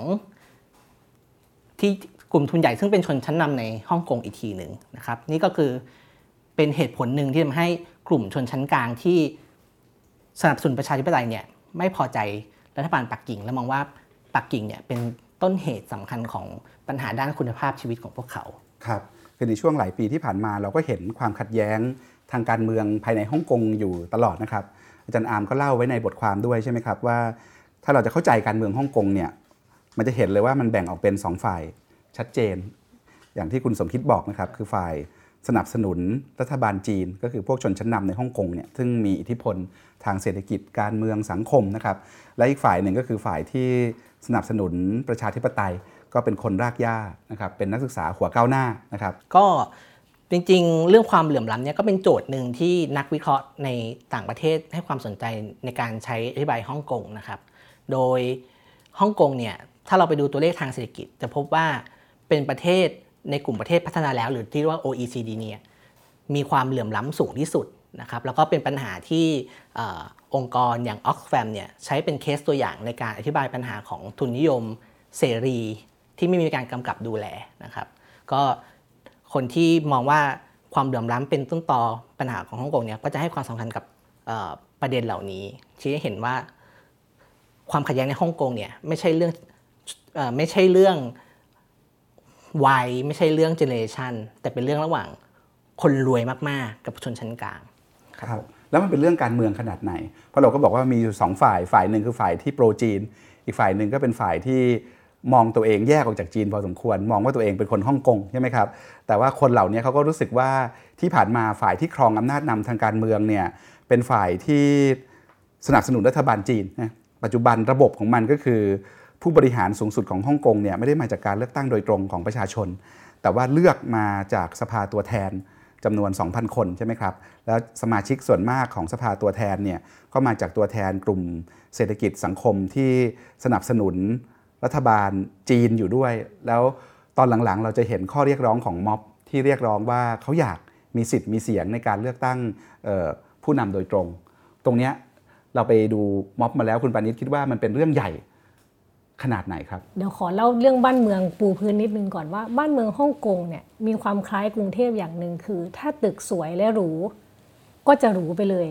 [SPEAKER 3] ที่กลุ่มทุนใหญ่ซึ่งเป็นชนชั้นนำในฮ่องกงอีกทีหนึ่งนะครับ นี่ก็คือเป็นเหตุผลหนึ่งที่ทำให้กลุ่มชนชั้นกลางที่ สนับสนุนประชาธิปไตยเนี่ยไม่พอใจรัฐบาลปักกิ่ง และมองว่าปักกิ่งเนี่ยเป็นต้นเหตุสำคัญของปัญหาด้านคุณภาพชีวิตของพวกเขา
[SPEAKER 1] ครับคือในช่วงหลายปีที่ผ่านมาเราก็เห็นความขัดแย้งทางการเมืองภายในฮ่องกงอยู่ตลอดนะครับ อาจารย์อาร์มก็เล่าไว้ในบทความด้วยใช่ไหมครับว่า ถ้าเราจะเข้าใจการเมืองฮ่องกงเนี่ยมันจะเห็นเลยว่ามันแบ่งออกเป็น 2 ฝ่ายชัดเจน อย่างที่คุณสมคิดบอกนะครับคือฝ่าย สนับสนุนรัฐบาลจีน ก็คือพวกชนชั้นนำในฮ่องกงเนี่ยซึ่งมีอิทธิพลทางเศรษฐกิจการเมืองสังคมนะครับและอีกฝ่ายหนึ่งก็คือฝ่ายที่สนับสนุนประชาธิปไตย ก็เป็นคนรากหญ้านะครับเป็นนักศึกษาหัวก้าวหน้านะครับ
[SPEAKER 3] ก็จริงๆ เรื่องความเหลื่อมล้ำเนี่ยก็เป็นโจทย์หนึ่งที่นักวิเคราะห์ในต่างประเทศให้ความสนใจในการใช้อธิบายฮ่องกงนะครับ โดยฮ่องกงเนี่ยถ้าเราไปดูตัวเลขทางเศรษฐกิจ จะพบว่าเป็นประเทศ ในกลุ่มประเทศพัฒนาแล้ว หรือที่เรียกว่า OECD เนี่ยมีความเหลื่อมล้ำสูงที่สุดนะครับแล้วก็เป็นปัญหาที่อองค์กรอย่าง Oxfam เนี่ยใช้เป็นเคสตัวอย่างในการอธิบายปัญหาของทุนนิยมเสรี ที่ไม่มีการกำกับดูแลนะครับก็คนที่มองว่าความเหลื่อมล้ำเป็นต้นตอปัญหาของฮ่องกงเนี่ยก็จะให้ความสำคัญกับประเด็นเหล่านี้ ชี้ให้เห็นว่าความขัดแย้งในฮ่องกงเนี่ยไม่ใช่เรื่องอไม่ใช่เรื่อง วัยไม่ใช่เรื่องเจเนเรชันแต่เป็นเรื่องระหว่างคนรวยมากๆ กับชนชั้นกลาง
[SPEAKER 1] ครับแล้วมันเป็นเรื่องการเมืองขนาดไหน เพราะเราก็บอกว่ามีอยู่สองฝ่ายฝ่ายหนึ่งคือฝ่ายที่โปรจีน อีกฝ่ายหนึ่งก็เป็นฝ่ายที่มองตัวเองแยกออกจากจีนพอสมควร มองว่าตัวเองเป็นคนฮ่องกงใช่ไหมครับ แต่ว่าคนเหล่านี้เขาก็รู้สึกว่าที่ผ่านมาฝ่ายที่ครองอำนาจนำทางการเมืองเนี่ยเป็นฝ่ายที่สนับสนุนรัฐบาลจีนนะปัจจุบันระบบของมันก็คือ ผู้บริหารสูงสุดของฮ่องกงเนี่ยไม่ได้มาจากการเลือกตั้งโดยตรงของประชาชน แต่ว่าเลือกมาจากสภาตัวแทนจำนวน 2,000 คนใช่ไหมครับ แล้วสมาชิกส่วนมากของสภาตัวแทนเนี่ยก็มาจากตัวแทนกลุ่มเศรษฐกิจสังคมที่สนับสนุนรัฐบาลจีนอยู่ด้วย แล้วตอนหลังๆ เราจะเห็นข้อเรียกร้องของม็อบที่เรียกร้องว่าเขาอยากมีสิทธิ์มีเสียงในการเลือกตั้งผู้นำโดยตรง ตรงเนี้ยเราไปดูม็อบมาแล้วคุณปานิชคิดว่ามันเป็นเรื่องใหญ่ ขนาดไหนครับ
[SPEAKER 2] เดี๋ยวขอเล่าเรื่องบ้านเมืองปูพื้นนิดนึงก่อนว่าบ้านเมืองฮ่องกงเนี่ยมีความคล้ายกรุงเทพอย่างหนึ่งคือ ถ้าตึกสวยและหรูก็จะหรูไปเลย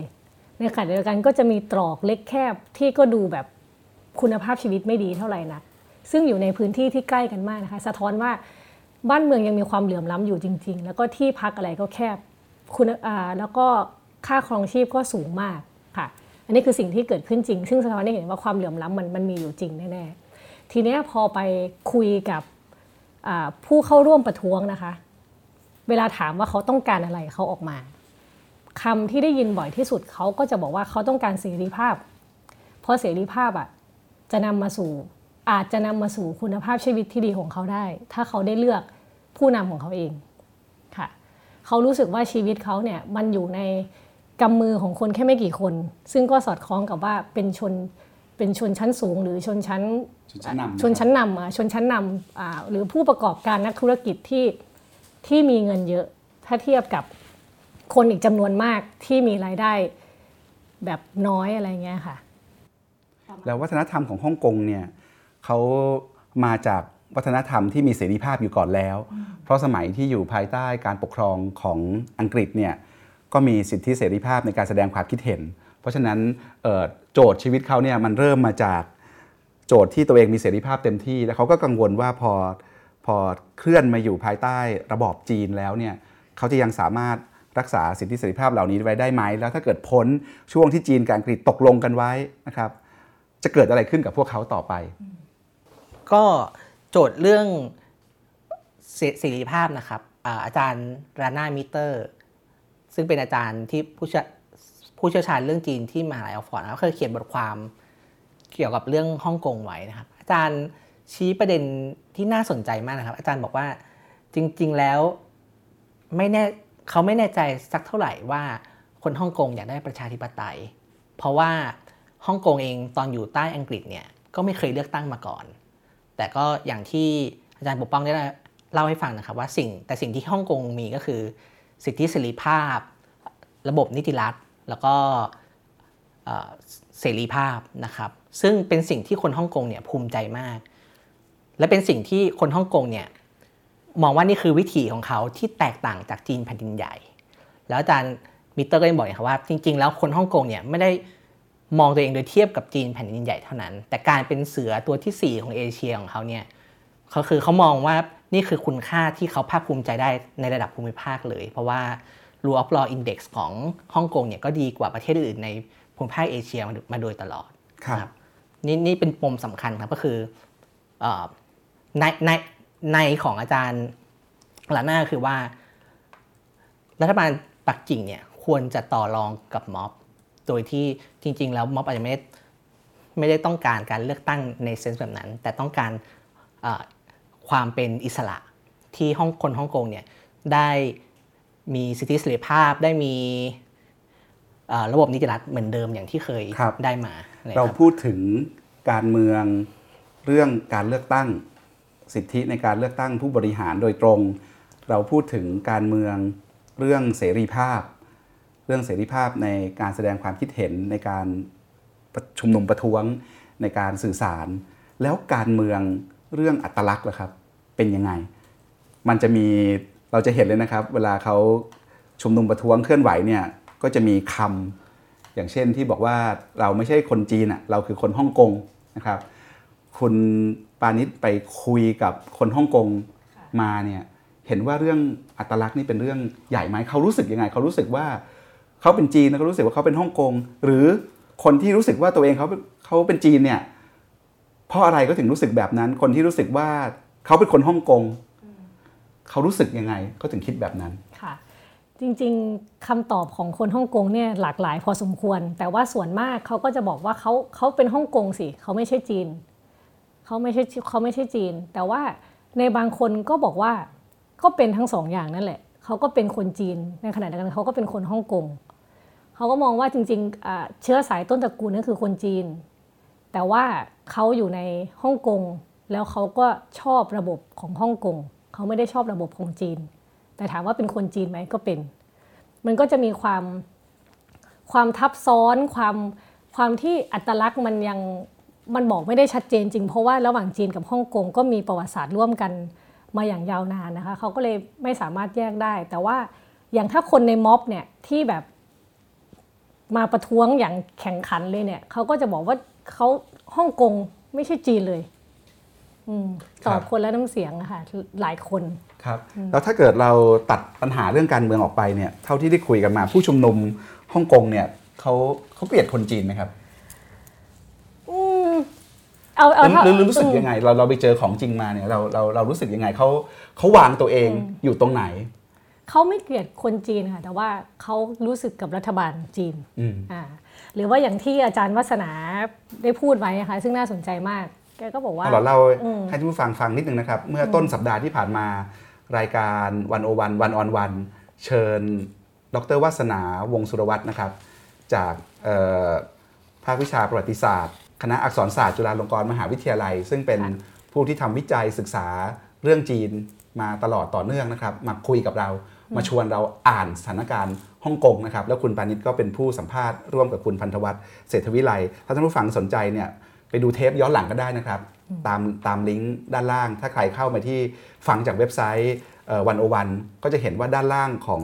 [SPEAKER 2] ในขณะเดียวกันก็จะมีตรอกเล็กแคบที่ก็ดูแบบคุณภาพชีวิตไม่ดีเท่าไหร่นักซึ่งอยู่ในพื้นที่ที่ใกล้กันมากนะคะ สะท้อนว่าบ้านเมืองยังมีความเหลื่อมล้ำอยู่จริง ๆ แล้วก็ที่พักอะไรก็แคบคุณแล้วก็ค่าครองชีพก็สูงมากค่ะ อันนี้คือสิ่งที่เกิดขึ้นจริง ซึ่งสะท้อนให้เห็นว่าความเหลื่อมล้ำมันมันมีอยู่จริงแน่ๆ ทีนี้พอไปคุยกับผู้เข้าร่วมประท้วงนะคะ เวลาถามว่าเขาต้องการอะไรเขาออกมาคำที่ได้ยินบ่อยที่สุดเขาก็จะบอกว่าเขาต้องการเสรีภาพ เพราะเสรีภาพอะจะนำมาสู่อาจจะนำมาสู่คุณภาพชีวิตที่ดีของเขาได้ ถ้าเขาได้เลือกผู้นำของเขาเองค่ะ เขารู้สึกว่าชีวิตเขาเนี่ยมันอยู่ในกำมือของคนแค่ไม่กี่คน ซึ่งก็สอดคล้องกับว่าเป็นชน เป็นชนชั้นสูง หรือชนชั้น
[SPEAKER 1] ชนชั้นนำ
[SPEAKER 2] ชนชั้นนำอะชนชั้นนำอ่าหรือผู้ประกอบการนักธุรกิจที่ที่มีเงินเยอะถ้าเทียบกับคนอีกจำนวนมากที่มีรายได้แบบน้อยอะไรเงี้ยค่ะ
[SPEAKER 1] แล้ววัฒนธรรมของฮ่องกงเนี่ยเขามาจากวัฒนธรรมที่มีเสรีภาพอยู่ก่อนแล้ว เพราะสมัยที่อยู่ภายใต้การปกครองของอังกฤษเนี่ยก็มีสิทธิเสรีภาพในการแสดงความคิดเห็น เพราะฉะนั้นเอ่อ โจทย์ชีวิตเขาเนี่ยมันเริ่มมาจากโจทย์ที่ตัวเองมีเสรีภาพเต็มที่ แล้วเขาก็กังวลว่าพอพอเคลื่อนมาอยู่ภายใต้ระบอบจีนแล้วเนี่ยเขาจะยังสามารถรักษาสิทธิเสรีภาพเหล่านี้ไว้ได้ไหม แล้วถ้าเกิดพ้นช่วงที่จีนกับอังกฤษตกลงกันไว้นะครับ จะเกิดอะไรขึ้นกับพวกเขาต่อไป
[SPEAKER 3] ก็โจทย์เรื่องเสรีภาพนะครับอาจารย์รานามิเตอร์ ซึ่งเป็นอาจารย์ที่ผู้ชี่ยว ผู้เชี่ยวชาญเรื่องจีนที่มหาลัยออกฟอร์ดนะครับเคยเขียนบทความเกี่ยวกับเรื่องฮ่องกงไว้นะครับ อาจารย์ชี้ประเด็นที่น่าสนใจมากนะครับ อาจารย์บอกว่าจริง ๆแล้วไม่แน่เขาไม่แน่ใจสักเท่าไหร่ว่าคนฮ่องกงอยากได้ประชาธิปไตย เพราะว่าฮ่องกงเองตอนอยู่ใต้อังกฤษเนี่ยก็ไม่เคยเลือกตั้งมาก่อน แต่ก็อย่างที่อาจารย์ปกป้องได้เล่าให้ฟังนะครับว่าสิ่งแต่สิ่งที่ฮ่องกงมีก็คือ สิทธิเสรีภาพ ระบบนิติรัฐ แล้วก็เสรีภาพนะครับ ซึ่งเป็นสิ่งที่คนฮ่องกงเนี่ยภูมิใจมาก และเป็นสิ่งที่คนฮ่องกงเนี่ยมองว่านี่คือวิถีของเขาที่แตกต่างจากจีนแผ่นดินใหญ่ แล้วอาจารย์มิเตอร์ก็ยังบอกนะครับว่า จริง ๆ แล้วคนฮ่องกงเนี่ยไม่ได้มองตัวเองโดยเทียบกับจีนแผ่นดินใหญ่เท่านั้น แต่การเป็นเสือตัวที่ 4 ของเอเชียของเขาเนี่ยเขาคือเขามองว่านี่คือคุณค่าที่เขาภาคภูมิใจได้ในระดับภูมิภาคเลย เพราะว่า rule of law index ของฮ่องกงเนี่ยก็ดีกว่าประเทศอื่นในภูมิภาคเอเชียมาโดยตลอด
[SPEAKER 1] ครับ
[SPEAKER 3] นะนี่นี่เป็นปมสำคัญครับก็คือเอ่อในในในของอาจารย์ลาน่าคือว่า รัฐบาลปักกิ่งเนี่ยควรจะต่อรองกับม็อบ โดยที่จริง ๆ แล้วม็อบอาจจะไม่ได้ไม่ได้ต้องการการเลือกตั้งในเซนส์แบบนั้น แต่ต้องการเอ่อความเป็นอิสระที่ฮ่องคนฮ่องกงเนี่ยได้ มีสิทธิเสรีภาพได้มีเอ่อระบบนิติรัฐเหมือนเดิมอย่างที่เคย
[SPEAKER 1] ครับ
[SPEAKER 3] ได้มานะค
[SPEAKER 1] เรา
[SPEAKER 3] บ
[SPEAKER 1] พูดถึงการเมืองเรื่องการเลือกตั้ง สิทธิในการเลือกตั้งผู้บริหารโดยตรง เราพูดถึงการเมืองเรื่องเสรีภาพ เรื่องเสรีภาพในการแสดงความคิดเห็นในการชุมนุมประท้วงในการสื่อสาร แล้วการเมืองเรื่องอัตลักษณ์ล่ะครับ เป็นยังไง มันจะมี เราจะเห็นเลยนะครับ เวลาเขาชุมนุมประท้วงเคลื่อนไหวเนี่ยก็จะมีคำอย่างเช่นที่บอกว่าเราไม่ใช่คนจีนอะเราคือคนฮ่องกงนะครับ คุณปานิชไปคุยกับคนฮ่องกงมาเนี่ยเห็นว่าเรื่องอัตลักษณ์นี่เป็นเรื่องใหญ่ไหมเขารู้สึกยังไงเขารู้สึกว่าเขาเป็นจีนแล้วก็รู้สึกว่าเขาเป็นฮ่องกงหรือคนที่รู้สึกว่าตัวเองเขาเขาเป็นจีนเนี่ยเพราะอะไรก็ถึงรู้สึกแบบนั้น คนที่รู้สึกว่าเขาเป็นคนฮ่องกง เขารู้สึกยังไงเขาถึงคิดแบบนั้น
[SPEAKER 2] ค่ะจริงๆคำตอบของคนฮ่องกงเนี่ยหลากหลายพอสมควร แต่ว่าส่วนมากเขาก็จะบอกว่าเขาเขาเป็นฮ่องกงสิเขาไม่ใช่จีนเขาไม่ใช่เขาไม่ใช่จีน แต่ว่าในบางคนก็บอกว่าก็เป็นทั้งสองอย่างนั่นแหละเขาก็เป็นคนจีนในขณะเดียวกันเขาก็เป็นคนฮ่องกงเขาก็มองว่าจริงๆเชื้อสายต้นตระกูลนั่นคือคนจีน แต่ว่าเขาอยู่ในฮ่องกงแล้วเขาก็ชอบระบบของฮ่องกง เขาไม่ได้ชอบระบบของจีน แต่ถามว่าเป็นคนจีนไหมก็เป็น มันก็จะมีความความทับซ้อนความความที่อัตลักษณ์มันยังมันบอกไม่ได้ชัดเจนจริง เพราะว่าระหว่างจีนกับฮ่องกงก็มีประวัติศาสตร์ร่วมกันมาอย่างยาวนานนะคะเขาก็เลยไม่สามารถแยกได้ แต่ว่าอย่างถ้าคนในม็อบเนี่ยที่แบบมาประท้วงอย่างแข่งขันเลยเนี่ยเขาก็จะบอกว่าเขาฮ่องกงไม่ใช่จีนเลย ตอบคนและน้ำเสียงอะค่ะหลายคน
[SPEAKER 1] ครับแล้วถ้าเกิดเราตัดปัญหาเรื่องการเมืองออกไปเนี่ยเท่าที่ได้คุยกันมา ผู้ชุมนุมฮ่องกงเนี่ยเขาเขาเกลียดคนจีนไหมครับเอาเอาหรือรู้สึกยังไง เราเราไปเจอของจริงมาเนี่ยเราเราเรารู้สึกยังไงเขาเขาวางตัวเองอยู่ตรงไหน
[SPEAKER 2] เขาไม่เกลียดคนจีนค่ะ แต่ว่าเขารู้สึกกับรัฐบาลจีนอ่าหรือว่าอย่างที่อาจารย์วัฒนาได้พูดไว้นะคะซึ่งน่าสนใจมาก แกก็บอกว่า
[SPEAKER 1] เราเล่าให้ทุกฟังฟังนิดนึงนะครับ เมื่อต้นสัปดาห์ที่ผ่านมารายการวันโอวันวันออนวันเชิญ ดรวัฒนาวงสุรวัตรนะครับ จากภาควิชาประวัติศาสตร์ คณะอักษรศาสตร์จุฬาลงกรณ์มหาวิทยาลัย ซึ่งเป็นผู้ที่ทำวิจัยศึกษาเรื่องจีนมาตลอดต่อเนื่องนะครับ มาคุยกับเรามาชวนเราอ่านสถานการณ์ฮ่องกงนะครับ แล้วคุณปานิชก็เป็นผู้สัมภาษณ์ร่วมกับคุณพันธวัฒน์เศรษฐวิไลถ้าท่านผู้ฟังสนใจเนี่ย ไปดูเทปย้อนหลังก็ได้นะครับ ตามตามลิงก์ด้านล่าง ถ้าใครเข้ามาที่ฟังจากเว็บไซต์วันโอวันก็จะเห็นว่าด้านล่างของ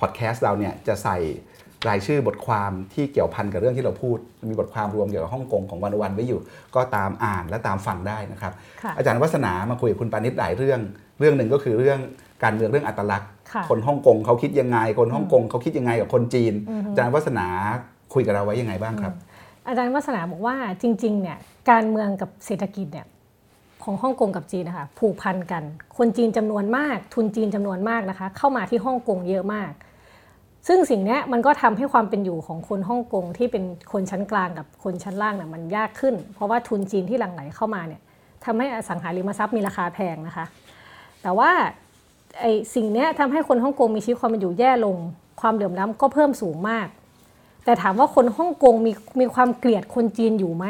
[SPEAKER 1] พอดแคสต์เราเนี่ยจะใส่รายชื่อบทความที่เกี่ยวพันกับเรื่องที่เราพูด มีบทความรวมเกี่ยวกับฮ่องกงของวันวันไว้อยู่ ก็ตามอ่านและตามฟังได้นะครับ อาจารย์วัฒนามาคุยกับคุณปานิชหลายเรื่อง เรื่องหนึ่งก็คือเรื่องการเมืองเรื่องอัตลักษณ์ คนฮ่องกงเขาคิดยังไง คนฮ่องกงเขาคิดยังไงกับคนจีน อาจารย์วัฒนาคุยกับเราไว้ยังไงบ้างครับ
[SPEAKER 2] อาจารย์วัฒนาบอกว่าจริงๆเนี่ยการเมืองกับเศรษฐกิจเนี่ยของฮ่องกงกับจีนนะคะผูกพันกัน คนจีนจำนวนมาก ทุนจีนจำนวนมากนะคะ เข้ามาที่ฮ่องกงเยอะมาก ซึ่งสิ่งนี้มันก็ทำให้ความเป็นอยู่ของคนฮ่องกงที่เป็นคนชั้นกลางกับคนชั้นล่างเนี่ยมันยากขึ้น เพราะว่าทุนจีนที่หลั่งไหลเข้ามาเนี่ยทำให้อสังหาริมทรัพย์มีราคาแพงนะคะ แต่ว่าไอ้สิ่งนี้ทำให้คนฮ่องกงมีชีวิตความเป็นอยู่แย่ลง ความเหลื่อมล้ำก็เพิ่มสูงมาก แต่ถามว่าคนฮ่องกงมีมีความเกลียดคนจีนอยู่ไหม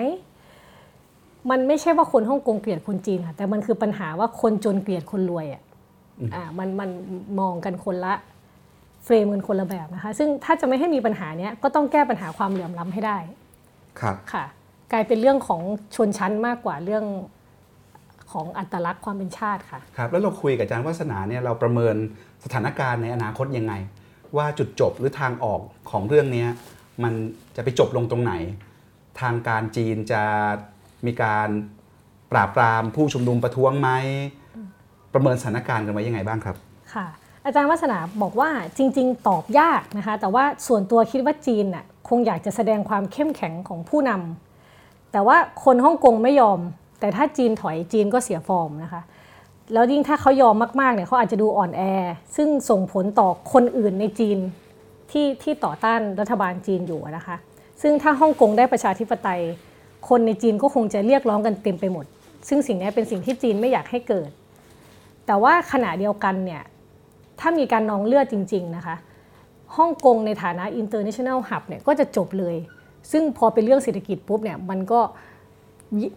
[SPEAKER 2] มันไม่ใช่ว่าคนฮ่องกงเกลียดคนจีนค่ะแต่มันคือปัญหาว่าคนจนเกลียดคนรวยอะอ่ามันมันมองกันคนละเฟรมกันคนละแบบนะคะ ซึ่งถ้าจะไม่ให้มีปัญหาเนี้ยก็ต้องแก้ปัญหาความเหลื่อมล้ำให้ได้
[SPEAKER 1] ครับ
[SPEAKER 2] ค่ะ กลายเป็นเรื่องของชนชั้นมากกว่าเรื่องของอัตลักษณ์ความเป็นชาติค่ะ
[SPEAKER 1] ครับแล้วเราคุยกับอาจารย์วัฒนาเนี่ยเราประเมินสถานการณ์ในอนาคตยังไง ว่าจุดจบหรือทางออกของเรื่องนี้ มันจะไปจบลงตรงไหน ทางการจีนจะมีการปราบปรามผู้ชุมนุมประท้วงไหมประเมินสถานการณ์กันไว้ยังไงบ้างครับ
[SPEAKER 2] ค่ะอาจารย์วัฒนาบอกว่าจริง ๆ ตอบยากนะคะแต่ว่าส่วนตัวคิดว่าจีนน่ะคงอยากจะแสดงความเข้มแข็งของผู้นำแต่ว่าคนฮ่องกงไม่ยอม แต่ถ้าจีนถอยจีนก็เสียฟอร์มนะคะแล้วยิ่งถ้าเขายอมมากๆเนี่ยเขาอาจจะดูอ่อนแอ ซึ่งส่งผลต่อคนอื่นในจีน ที่ที่ต่อต้านรัฐบาลจีนอยู่นะคะ ซึ่งถ้าฮ่องกงได้ประชาธิปไตย คนในจีนก็คงจะเรียกร้องกันเต็มไปหมด ซึ่งสิ่งนี้เป็นสิ่งที่จีนไม่อยากให้เกิด แต่ว่าขณะเดียวกันเนี่ยถ้ามีการนองเลือดจริง ๆ นะคะฮ่องกงในฐานะ international hub เนี่ยก็จะจบเลย ซึ่งพอเป็นเรื่องเศรษฐกิจปุ๊บเนี่ยมันก็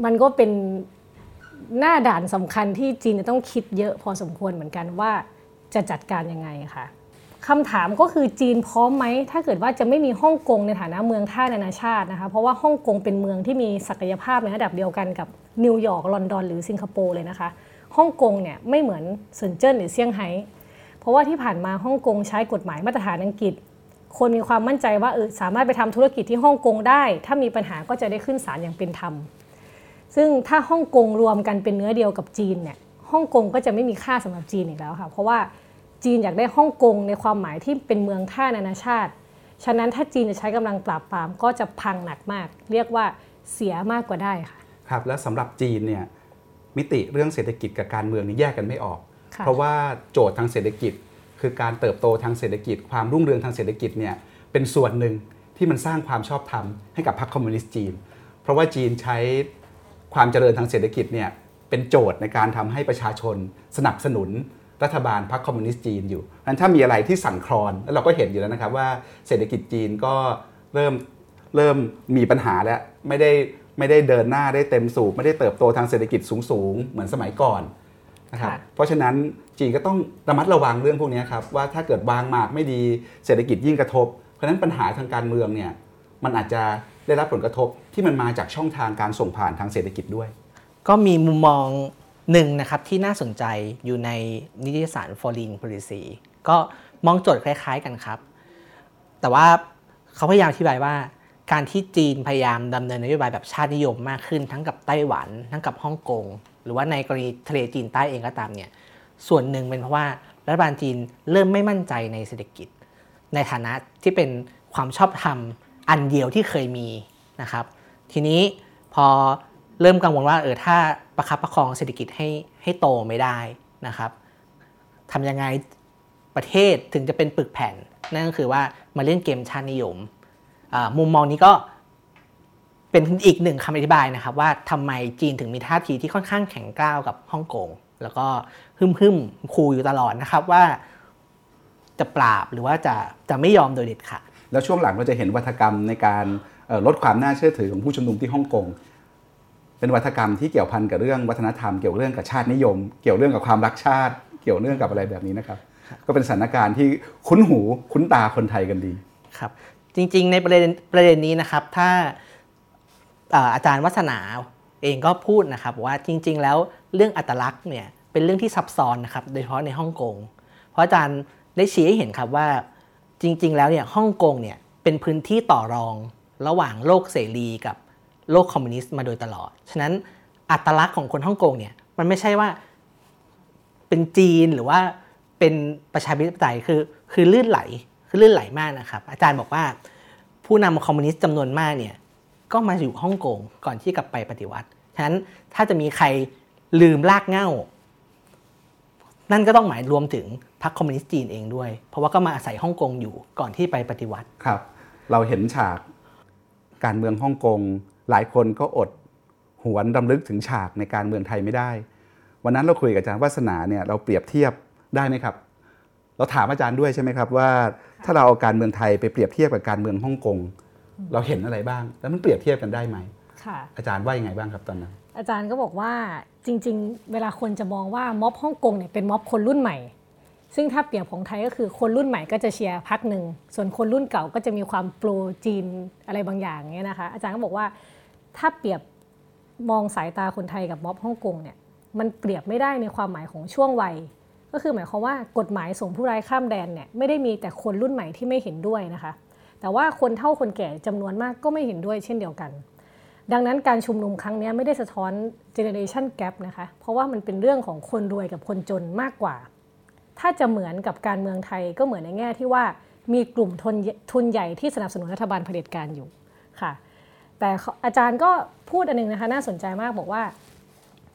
[SPEAKER 2] มันก็เป็นหน้าด่านสำคัญที่จีนจะต้องคิดเยอะพอสมควรเหมือนกันว่าจะจัดการยังไงค่ะ คำถามก็คือจีนพร้อมไหม ถ้าเกิดว่าจะไม่มีฮ่องกงในฐานะเมืองท่านานาชาตินะคะเพราะว่าฮ่องกงเป็นเมืองที่มีศักยภาพในระดับเดียวกันกับนิวยอร์กลอนดอนหรือสิงคโปร์เลยนะคะฮ่องกงเนี่ยไม่เหมือนเซินเจิ้นหรือเซี่ยงไฮ้เพราะว่าที่ผ่านมาฮ่องกงใช้กฎหมายมาตรฐานอังกฤษ คนมีความมั่นใจว่าเออสามารถไปทำธุรกิจที่ฮ่องกงได้ ถ้ามีปัญหาก็จะได้ขึ้นศาลอย่างเป็นธรรม ซึ่งถ้าฮ่องกงรวมกันเป็นเนื้อเดียวกับจีนเนี่ยฮ่องกงก็จะไม่มีค่าสำหรับจีนอีกแล้วค่ะเพราะว่า จีนอยากได้ฮ่องกงในความหมายที่เป็นเมืองท่านานาชาติ ฉะนั้นถ้าจีนจะใช้กำลังปราบปรามก็จะพังหนักมาก เรียกว่าเสียมากกว่าได้ค่ะ
[SPEAKER 1] ครับ และสำหรับจีนเนี่ยมิติเรื่องเศรษฐกิจกับการเมืองนี่แยกกันไม่ออก
[SPEAKER 2] ค่ะ
[SPEAKER 1] เพราะว่าโจทย์ทางเศรษฐกิจ คือการเติบโตทางเศรษฐกิจ ความรุ่งเรืองทางเศรษฐกิจเนี่ยเป็นส่วนหนึ่งที่มันสร้างความชอบธรรมให้กับพรรคคอมมิวนิสต์จีน เพราะว่าจีนใช้ความเจริญทางเศรษฐกิจเนี่ยเป็นโจทย์ในการทำให้ประชาชนสนับสนุน รัฐบาลพรรคคอมมิวนิสต์จีนอยู่นั้นถ้ามีอะไรที่สั่นคลอน แล้วเราก็เห็นอยู่แล้วนะครับว่าเศรษฐกิจจีนก็เริ่มเริ่มมีปัญหาแล้วไม่ได้ไม่ได้เดินหน้าได้เต็มสูบไม่ได้เติบโตทางเศรษฐกิจสูงๆ เหมือนสมัยก่อนนะครับ
[SPEAKER 2] ค่ะ
[SPEAKER 1] เพราะฉะนั้นจีนก็ต้องระมัดระวังเรื่องพวกนี้ครับว่าถ้าเกิดวางหมากไม่ดีเศรษฐกิจยิ่งกระทบ เพราะฉะนั้นปัญหาทางการเมืองเนี่ยมันอาจจะได้รับผลกระทบที่มันมาจากช่องทางการส่งผ่านทางเศรษฐกิจด้วย
[SPEAKER 3] ก็มีมุมมอง หนึ่งนะครับที่น่าสนใจอยู่ในนิตยสาร Foreign Policy ก็มองโจทย์คล้าย ๆกันครับ แต่ว่าเขาพยายามอธิบายว่าการที่จีนพยายามดำเนินนโยบายแบบชาตินิยมมากขึ้น ทั้งกับไต้หวัน ทั้งกับฮ่องกง หรือว่าในกรณีทะเลจีนใต้เองก็ตามเนี่ยส่วนหนึ่งเป็นเพราะว่ารัฐบาลจีนเริ่มไม่มั่นใจในเศรษฐกิจ ในฐานะที่เป็นความชอบธรรมอันเดียวที่เคยมีนะครับ ทีนี้พอ เริ่มกังวลว่าเออถ้าประคับประคองเศรษฐกิจให้ให้โตไม่ได้นะครับทำยังไงประเทศถึงจะเป็นปึกแผ่น นั่นก็คือว่ามาเล่นเกมชาตินิยม มุมมองนี้ก็เป็นอีกหนึ่งคำอธิบายนะครับ ว่าทำไมจีนถึงมีท่าทีที่ค่อนข้างแข็งกร้าวกับฮ่องกง แล้วก็ฮึ่มฮึ่มคูอยู่ตลอดนะครับว่าจะปราบหรือว่าจะจะไม่ยอมโดยเด็ดขาด
[SPEAKER 1] แล้วช่วงหลังเราจะเห็นวัฒกรรมในการลดความน่าเชื่อถือของผู้ชุมนุมที่ฮ่องกง เป็นวัฒกรรมที่เกี่ยวพันกับเรื่องวัฒนธรรมเกี่ยวเรื่องกับชาตินิยม เกี่ยวเรื่องกับความรักชาติ เกี่ยวเรื่องกับอะไรแบบนี้นะครับ ก็เป็นสถานการณ์ที่คุ้นหูคุ้นตาคนไทยกันดี
[SPEAKER 3] ครับ จริง ๆ ในประเด็นประเด็นนี้นะครับ ถ้าเอ่ออาจารย์วัฒนาเองก็พูดนะครับว่าจริง ๆ แล้วเรื่องอัตลักษณ์เนี่ยเป็นเรื่องที่ซับซ้อนนะครับโดยเฉพาะในฮ่องกงเพราะอาจารย์ได้ชี้ให้เห็นครับว่าจริง ๆ แล้วเนี่ยฮ่องกงเนี่ยเป็นพื้นที่ต่อรองระหว่างโลกเสรีกับ โลกคอมมิวนิสต์มาโดยตลอด ฉะนั้นอัตลักษณ์ของคนฮ่องกงเนี่ยมันไม่ใช่ว่าเป็นจีนหรือว่าเป็นประชาธิปไตยคือคือลื่นไหลคือลื่นไหลมากนะครับ อาจารย์บอกว่าผู้นำคอมมิวนิสต์จำนวนมากเนี่ยก็มาอยู่ฮ่องกงก่อนที่กลับไปปฏิวัติ ฉะนั้นถ้าจะมีใครลืมลากเหง้านั่นก็ต้องหมายรวมถึงพรรคคอมมิวนิสต์จีนเองด้วย เพราะว่าก็มาอาศัยฮ่องกงอยู่ก่อนที่ไปปฏิวัติ
[SPEAKER 1] ครับ เราเห็นฉากการเมืองฮ่องกง หลายคนก็อดหวนรำลึกถึงฉากในการเมืองไทยไม่ได้ วันนั้นเราคุยกับอาจารย์วัฒนาเนี่ยเราเปรียบเทียบได้ไหมครับ เราถามอาจารย์ด้วยใช่ไหมครับว่า ถ้าเราเอาการเมืองไทยไปเปรียบเทียบกับการเมืองฮ่องกงเราเห็นอะไรบ้าง แล้วมันเปรียบเทียบกันได้ไหม
[SPEAKER 2] ค่ะ
[SPEAKER 1] อาจารย์ว่ายังไงบ้างครับตอนนั้น
[SPEAKER 2] อาจารย์ก็บอกว่าจริง ๆ เวลาคนจะมองว่าม็อบฮ่องกงเนี่ยเป็นม็อบคนรุ่นใหม่ ซึ่งถ้าเปรียบของไทยก็คือคนรุ่นใหม่ก็จะเชียร์พักหนึ่ง ส่วนคนรุ่นเก่าก็จะมีความโปรจีนอะไรบางอย่างเงี้ยนะคะ อาจารย์ก็บอกว่า ถ้าเปรียบมองสายตาคนไทยกับม็อบฮ่องกงเนี่ยมันเปรียบไม่ได้ในความหมายของช่วงวัย ก็คือหมายความว่ากฎหมายส่งผู้ร้ายข้ามแดนเนี่ยไม่ได้มีแต่คนรุ่นใหม่ที่ไม่เห็นด้วยนะคะ แต่ว่าคนเฒ่าคนแก่จำนวนมากก็ไม่เห็นด้วยเช่นเดียวกัน ดังนั้นการชุมนุมครั้งนี้ไม่ได้สะท้อน generation gap นะคะ เพราะว่ามันเป็นเรื่องของคนรวยกับคนจนมากกว่า ถ้าจะเหมือนกับการเมืองไทยก็เหมือนในแง่ที่ว่ามีกลุ่มทุนใหญ่ที่สนับสนุนรัฐบาลเผด็จการอยู่ค่ะ แต่อาจารย์ก็พูดอันหนึงนะคะน่าสนใจมากบอกว่า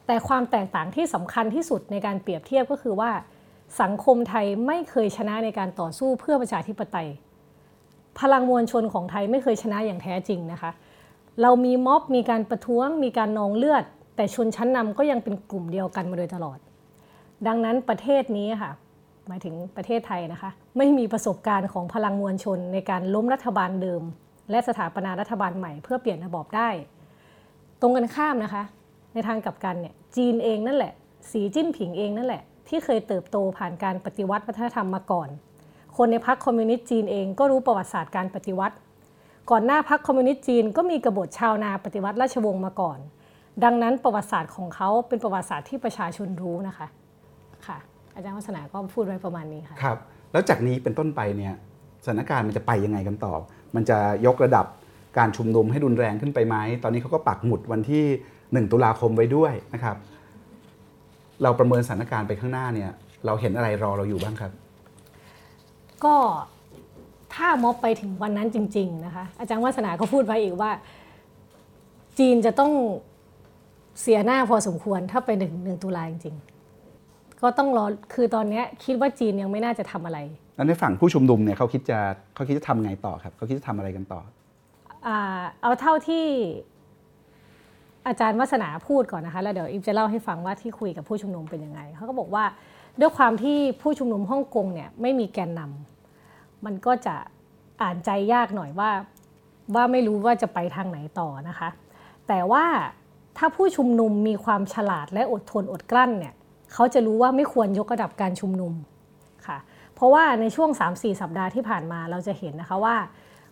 [SPEAKER 2] แต่ความแตกต่างที่สำคัญที่สุดในการเปรียบเทียบก็คือว่าสังคมไทยไม่เคยชนะในการต่อสู้เพื่อประชาธิปไตย พลังมวลชนของไทยไม่เคยชนะอย่างแท้จริงนะคะ เรามีม็อบมีการประท้วง มีการนองเลือด แต่ชนชั้นนำก็ยังเป็นกลุ่มเดียวกันมาโดยตลอด ดังนั้นประเทศนี้ค่ะหมายถึงประเทศไทยนะคะ ไม่มีประสบการณ์ของพลังมวลชนในการล้มรัฐบาลเดิม และสถาปนารัฐบาลใหม่เพื่อเปลี่ยนระบอบได้ ตรงกันข้ามนะคะ ในทางกลับกันเนี่ยจีนเองนั่นแหละ สีจิ้นผิงเองนั่นแหละ ที่เคยเติบโตผ่านการปฏิวัติวัฒนธรรมมาก่อน คนในพรรคคอมมิวนิสต์จีนเองก็รู้ประวัติศาสตร์การปฏิวัติ ก่อนหน้าพรรคคอมมิวนิสต์จีนก็มีกบฏชาวนาปฏิวัติราชวงศ์มาก่อน ดังนั้นประวัติศาสตร์ของเขาเป็นประวัติศาสตร์ที่ประชาชนรู้นะคะค่ะ อาจารย์วัฒนาก็พูดไว้ประมาณนี้ค่ะ
[SPEAKER 1] ครับแล้วจากนี้เป็นต้นไปเนี่ยสถานการณ์มันจะไปยังไงกันต่อ มันจะยกระดับการชุมนุมให้รุนแรงขึ้นไปไหม ตอนนี้เขาก็ปักหมุดวันที่ 1 ตุลาคมไว้ด้วยนะครับ เราประเมินสถานการณ์ไปข้างหน้าเนี่ย เราเห็นอะไรรอเราอยู่บ้างครับ
[SPEAKER 2] ก็ถ้าม็อบไปถึงวันนั้นจริง ๆ นะคะ อาจารย์วัฒนาก็พูดไว้อีกว่า จีนจะต้องเสียหน้าพอสมควรถ้าไปหนึ่งหนึ่งตุลาจริงๆ ก็ต้องรอคือตอนเนี้ยคิดว่าจีนยังไม่น่าจะทำอะไร
[SPEAKER 1] แล้วในฝั่งผู้ชุมนุมเนี่ยเขาคิดจะเขาคิดจะทำไงต่อครับเขาคิดจะทำอะไรกันต่อ
[SPEAKER 2] อ่าเอาเท่าที่อาจารย์วัฒนาพูดก่อนนะคะแล้วเดี๋ยวอิมจะเล่าให้ฟังว่าที่คุยกับผู้ชุมนุมเป็นยังไงเขาก็บอกว่าด้วยความที่ผู้ชุมนุมฮ่องกงเนี่ยไม่มีแกนนำมันก็จะอ่านใจยากหน่อยว่าว่าไม่รู้ว่าจะไปทางไหนต่อนะคะ แต่ว่าถ้าผู้ชุมนุมมีความฉลาดและอดทนอดกลั้นเนี่ย เขาจะรู้ว่าไม่ควรยกระดับการชุมนุมค่ะ เพราะว่าในช่วง 3-4 สัปดาห์ที่ผ่านมาเราจะเห็นนะคะว่า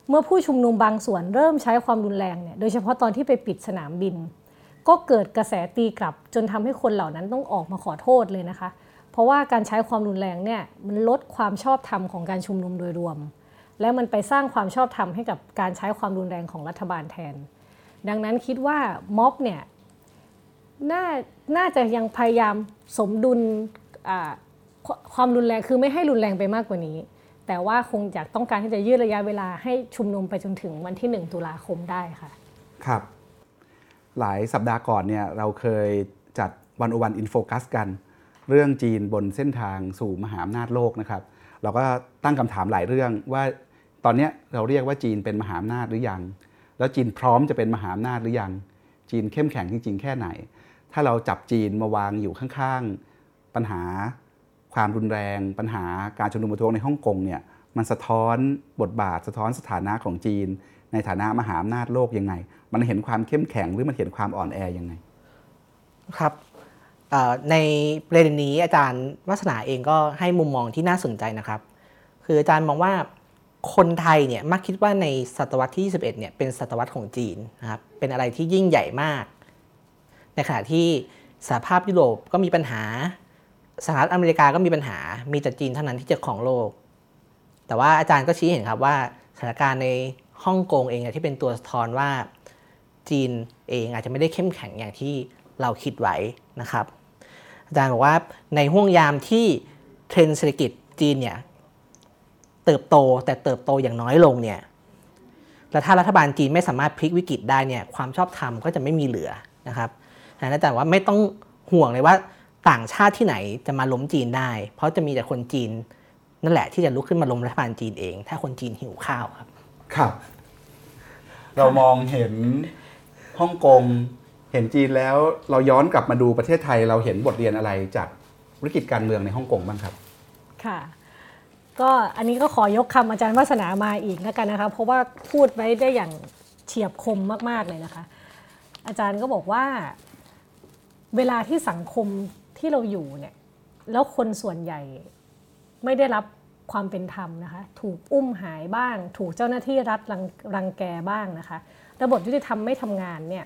[SPEAKER 2] เมื่อผู้ชุมนุมบางส่วนเริ่มใช้ความรุนแรงเนี่ยโดยเฉพาะตอนที่ไปปิดสนามบิน ก็เกิดกระแสตีกลับ จนทำให้คนเหล่านั้นต้องออกมาขอโทษเลยนะคะ เพราะว่าการใช้ความรุนแรงเนี่ยมันลดความชอบธรรมของการชุมนุมโดยรวม และมันไปสร้างความชอบธรรมให้กับการใช้ความรุนแรงของรัฐบาลแทน ดังนั้นคิดว่าม็อบเนี่ย น่าน่าจะยังพยายามสมดุลความรุนแรงคือไม่ให้รุนแรงไปมากกว่านี้ แต่ว่าคงอยากต้องการที่จะยืดระยะเวลาให้ชุมนุมไปจนถึงวันที่ 1 ตุลาคมได้ค่ะ
[SPEAKER 1] ครับ หลายสัปดาห์ก่อนเนี่ยเราเคยจัดวันอวันอินโฟกัสกัน เรื่องจีนบนเส้นทางสู่มหาอำนาจโลกนะครับ เราก็ตั้งคำถามหลายเรื่องว่าตอนนี้เราเรียกว่าจีนเป็นมหาอำนาจหรือยัง แล้วจีนพร้อมจะเป็นมหาอำนาจหรือยัง จีนเข้มแข็งจริงๆแค่ไหน ถ้าเราจับจีนมาวางอยู่ข้างๆ ปัญหาความรุนแรง ปัญหาการชุมนุมประท้วงในฮ่องกงเนี่ยมันสะท้อนบทบาทสะท้อนสถานะของจีน ในฐานะมหาอำนาจโลกยังไง มันเห็นความเข้มแข็งหรือมันเห็นความอ่อนแอยังไง
[SPEAKER 3] ครับในประเด็นนี้อาจารย์วัฒนาเองก็ให้มุมมองที่น่าสนใจนะครับ คืออาจารย์มองว่าคนไทยเนี่ยมักคิดว่าในศตวรรษที่ 21เนี่ยเป็นศตวรรษของจีนนะครับเป็นอะไรที่ยิ่งใหญ่มาก ในขณะที่สหภาพยุโรปก็มีปัญหาสหรัฐอเมริกาก็มีปัญหา มีแต่จีนเท่านั้นที่จะของโลก แต่ว่าอาจารย์ก็ชี้เห็นครับว่าสถานการณ์ในฮ่องกงเองที่เป็นตัวสะท้อนว่าจีนเองอาจจะไม่ได้เข้มแข็งอย่างที่เราคิดไว้นะครับ อาจารย์บอกว่าในห่วงยามที่เทรนด์เศรษฐกิจจีนเนี่ยเติบโตแต่เติบโตอย่างน้อยลงเนี่ยแล้วถ้ารัฐบาลจีนไม่สามารถพลิกวิกฤตได้เนี่ยความชอบธรรมก็จะไม่มีเหลือนะครับ นั้นอาจารย์ว่าไม่ต้องห่วงเลยว่าต่างชาติที่ไหนจะมาล้มจีนได้ เพราะจะมีแต่คนจีนนั่นแหละที่จะลุกขึ้นมาล้มรัฐบาลจีนเอง ถ้าคนจีนหิวข้าวครับ
[SPEAKER 1] ครับ เรามองเห็นฮ่องกงเห็นจีนแล้วเราย้อนกลับมาดูประเทศไทยเราเห็นบทเรียนอะไรจากวิกฤตการเมืองในฮ่องกงบ้างครับ
[SPEAKER 2] ค่ะก็อันนี้ก็ขอยกคำอาจารย์วัฒนามาอีกแล้วกันนะคะเพราะว่าพูดไว้ได้อย่างเฉียบคมมาก ๆ เลยนะคะ อาจารย์ก็บอกว่า เวลาที่สังคมที่เราอยู่เนี่ยแล้วคนส่วนใหญ่ไม่ได้รับความเป็นธรรมนะคะ ถูกอุ้มหายบ้าง ถูกเจ้าหน้าที่รัฐรังรังแกบ้างนะคะ ระบบยุติธรรมไม่ทำงานเนี่ย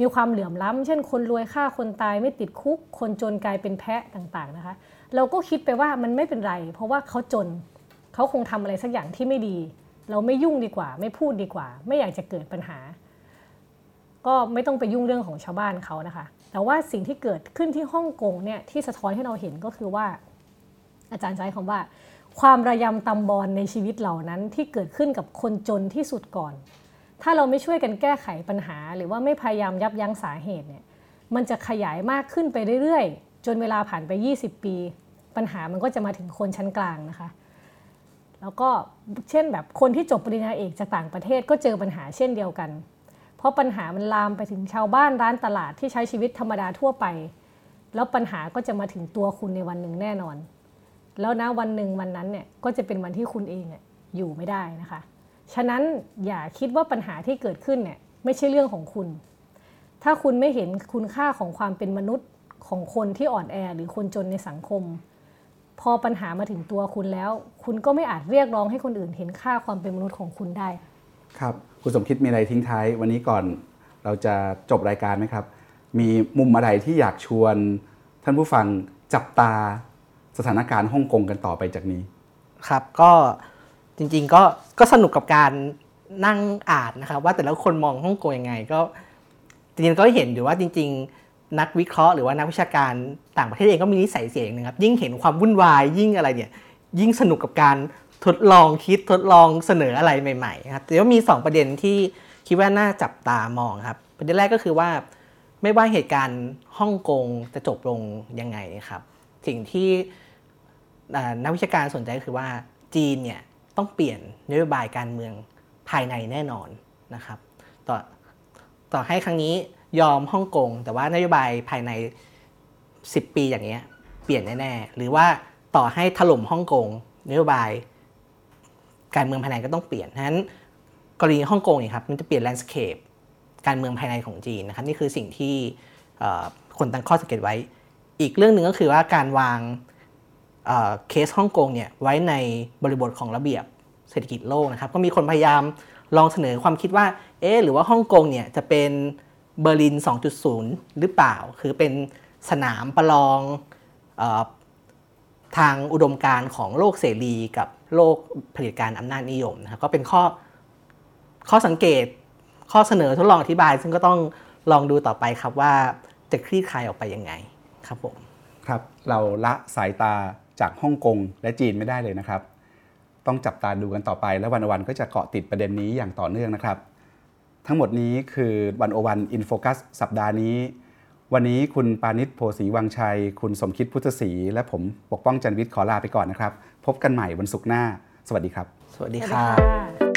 [SPEAKER 2] มีความเหลื่อมล้ำเช่น คนรวยฆ่าคนตายไม่ติดคุก คนจนกลายเป็นแพะต่างๆนะคะ เราก็คิดไปว่ามันไม่เป็นไร เพราะว่าเขาจนเขาคงทำอะไรสักอย่างที่ไม่ดี เราไม่ยุ่งดีกว่า ไม่พูดดีกว่า ไม่อยากจะเกิดปัญหา ก็ไม่ต้องไปยุ่งเรื่องของชาวบ้านเขานะคะ แต่ว่าสิ่งที่เกิดขึ้นที่ฮ่องกงเนี่ยที่สะท้อนให้เราเห็นก็คือว่า อาจารย์ใช้คำว่า ความระยำตำบอลในชีวิตเหล่านั้นที่เกิดขึ้นกับคนจนที่สุดก่อน ถ้าเราไม่ช่วยกันแก้ไขปัญหา หรือว่าไม่พยายามยับยั้งสาเหตุเนี่ยมันจะขยายมากขึ้นไปเรื่อยๆ จนเวลาผ่านไป 20 ปี ปัญหามันก็จะมาถึงคนชั้นกลางนะคะ แล้วก็เช่นแบบคนที่จบปริญญาเอกจากต่างประเทศก็เจอปัญหาเช่นเดียวกัน เพราะปัญหามันลามไปถึงชาวบ้านร้านตลาดที่ใช้ชีวิตธรรมดาทั่วไป แล้วปัญหาก็จะมาถึงตัวคุณในวันหนึ่งแน่นอน แล้วนะวันหนึ่งวันนั้นเนี่ยก็จะเป็นวันที่คุณเองอยู่ไม่ได้นะคะ ฉะนั้นอย่าคิดว่าปัญหาที่เกิดขึ้นเนี่ยไม่ใช่เรื่องของคุณ ถ้าคุณไม่เห็นคุณค่าของความเป็นมนุษย์ของคนที่อ่อนแอหรือคนจนในสังคม พอปัญหามาถึงตัวคุณแล้ว คุณก็ไม่อาจเรียกร้องให้คนอื่นเห็นค่าความเป็นมนุษย์ของคุณได้
[SPEAKER 1] ครับคุณสมคิดมีอะไรทิ้งท้าย วันนี้ก่อนเราจะจบรายการไหมครับ มีมุมอะไรที่อยากชวน ท่านผู้ฟังจับตาสถานการณ์ฮ่องกงกันต่อไปจากนี้
[SPEAKER 3] ครับก็จริงๆก็ก็สนุกกับการนั่งอ่านนะครับ ว่าแต่ละคนมองฮ่องกงยังไง ก็จริงๆก็เห็นอยู่ว่าจริง ๆ นักวิเคราะห์หรือว่านักวิชาการต่างประเทศเองก็มีนิสัยเสียงนึงครับยิ่งเห็นความวุ่นวายยิ่งอะไรเนี่ยยิ่งสนุกกับการ ทดลองคิดทดลองเสนออะไรใหม่ๆครับแต่ว่ามี 2 ประเด็นที่คิดว่าน่าจับตามองครับ ประเด็นแรกก็คือว่า ไม่ว่าเหตุการณ์ฮ่องกงจะจบลงยังไงครับ สิ่งที่นักวิชาการสนใจก็คือว่าจีนเนี่ยต้องเปลี่ยนนโยบายการเมืองภายในแน่นอนนะครับ ต่อต่อให้ครั้งนี้ยอมฮ่องกง แต่ว่านโยบายภายใน 10 ปีอย่างเงี้ยเปลี่ยนแน่ๆหรือว่าต่อให้ถล่มฮ่องกงนโยบาย การเมืองภายในก็ต้องเปลี่ยนฉะนั้นกรณีฮ่องกงเนี่ยครับมันจะเปลี่ยนแลนด์สเคปการเมืองภายในของจีนนะครับนี่คือสิ่งที่คนตั้งข้อสังเกตไว้ อีกเรื่องหนึ่งก็คือว่าการวางเเคสฮ่องกงเนี่ยไว้ในบริบทของระเบียบเศรษฐกิจโลกนะครับ ก็มีคนพยายามลองเสนอความคิดว่า เอ๊หรือว่าฮ่องกงเนี่ยจะเป็นเบอร์ลิน 2.0 หรือเปล่า คือเป็นสนามประลองอทางอุดมการณ์ของโลกเสรีกับ โลกเผลิตการอำนาจนิยมนะครับก็เป็นข้อข้อสังเกตข้อเสนอทดลองอธิบาย ซึ่งก็ต้องลองดูต่อไปครับว่าจะคลี่คลายออกไปยังไงครับผม
[SPEAKER 1] ครับเราละสายตาจากฮ่องกงและจีนไม่ได้เลยนะครับ ต้องจับตาดูกันต่อไป และวันวันก็จะเกาะติดประเด็นนี้อย่างต่อเนื่องนะครับ ทั้งหมดนี้คือวันโอวันอินโฟคัสสัปดาห์นี้ วันนี้คุณปานิชโพสีวังชัย คุณสมคิดพุทธศรีและผมปกป้องจันทวิทย์ขอลาไปก่อนนะครับ พบกันใหม่วันศุกร์หน้า สวัสดีครับ
[SPEAKER 3] สวัสดี
[SPEAKER 2] สวัส
[SPEAKER 3] ค
[SPEAKER 2] ดี
[SPEAKER 3] รับ
[SPEAKER 2] ค่ะ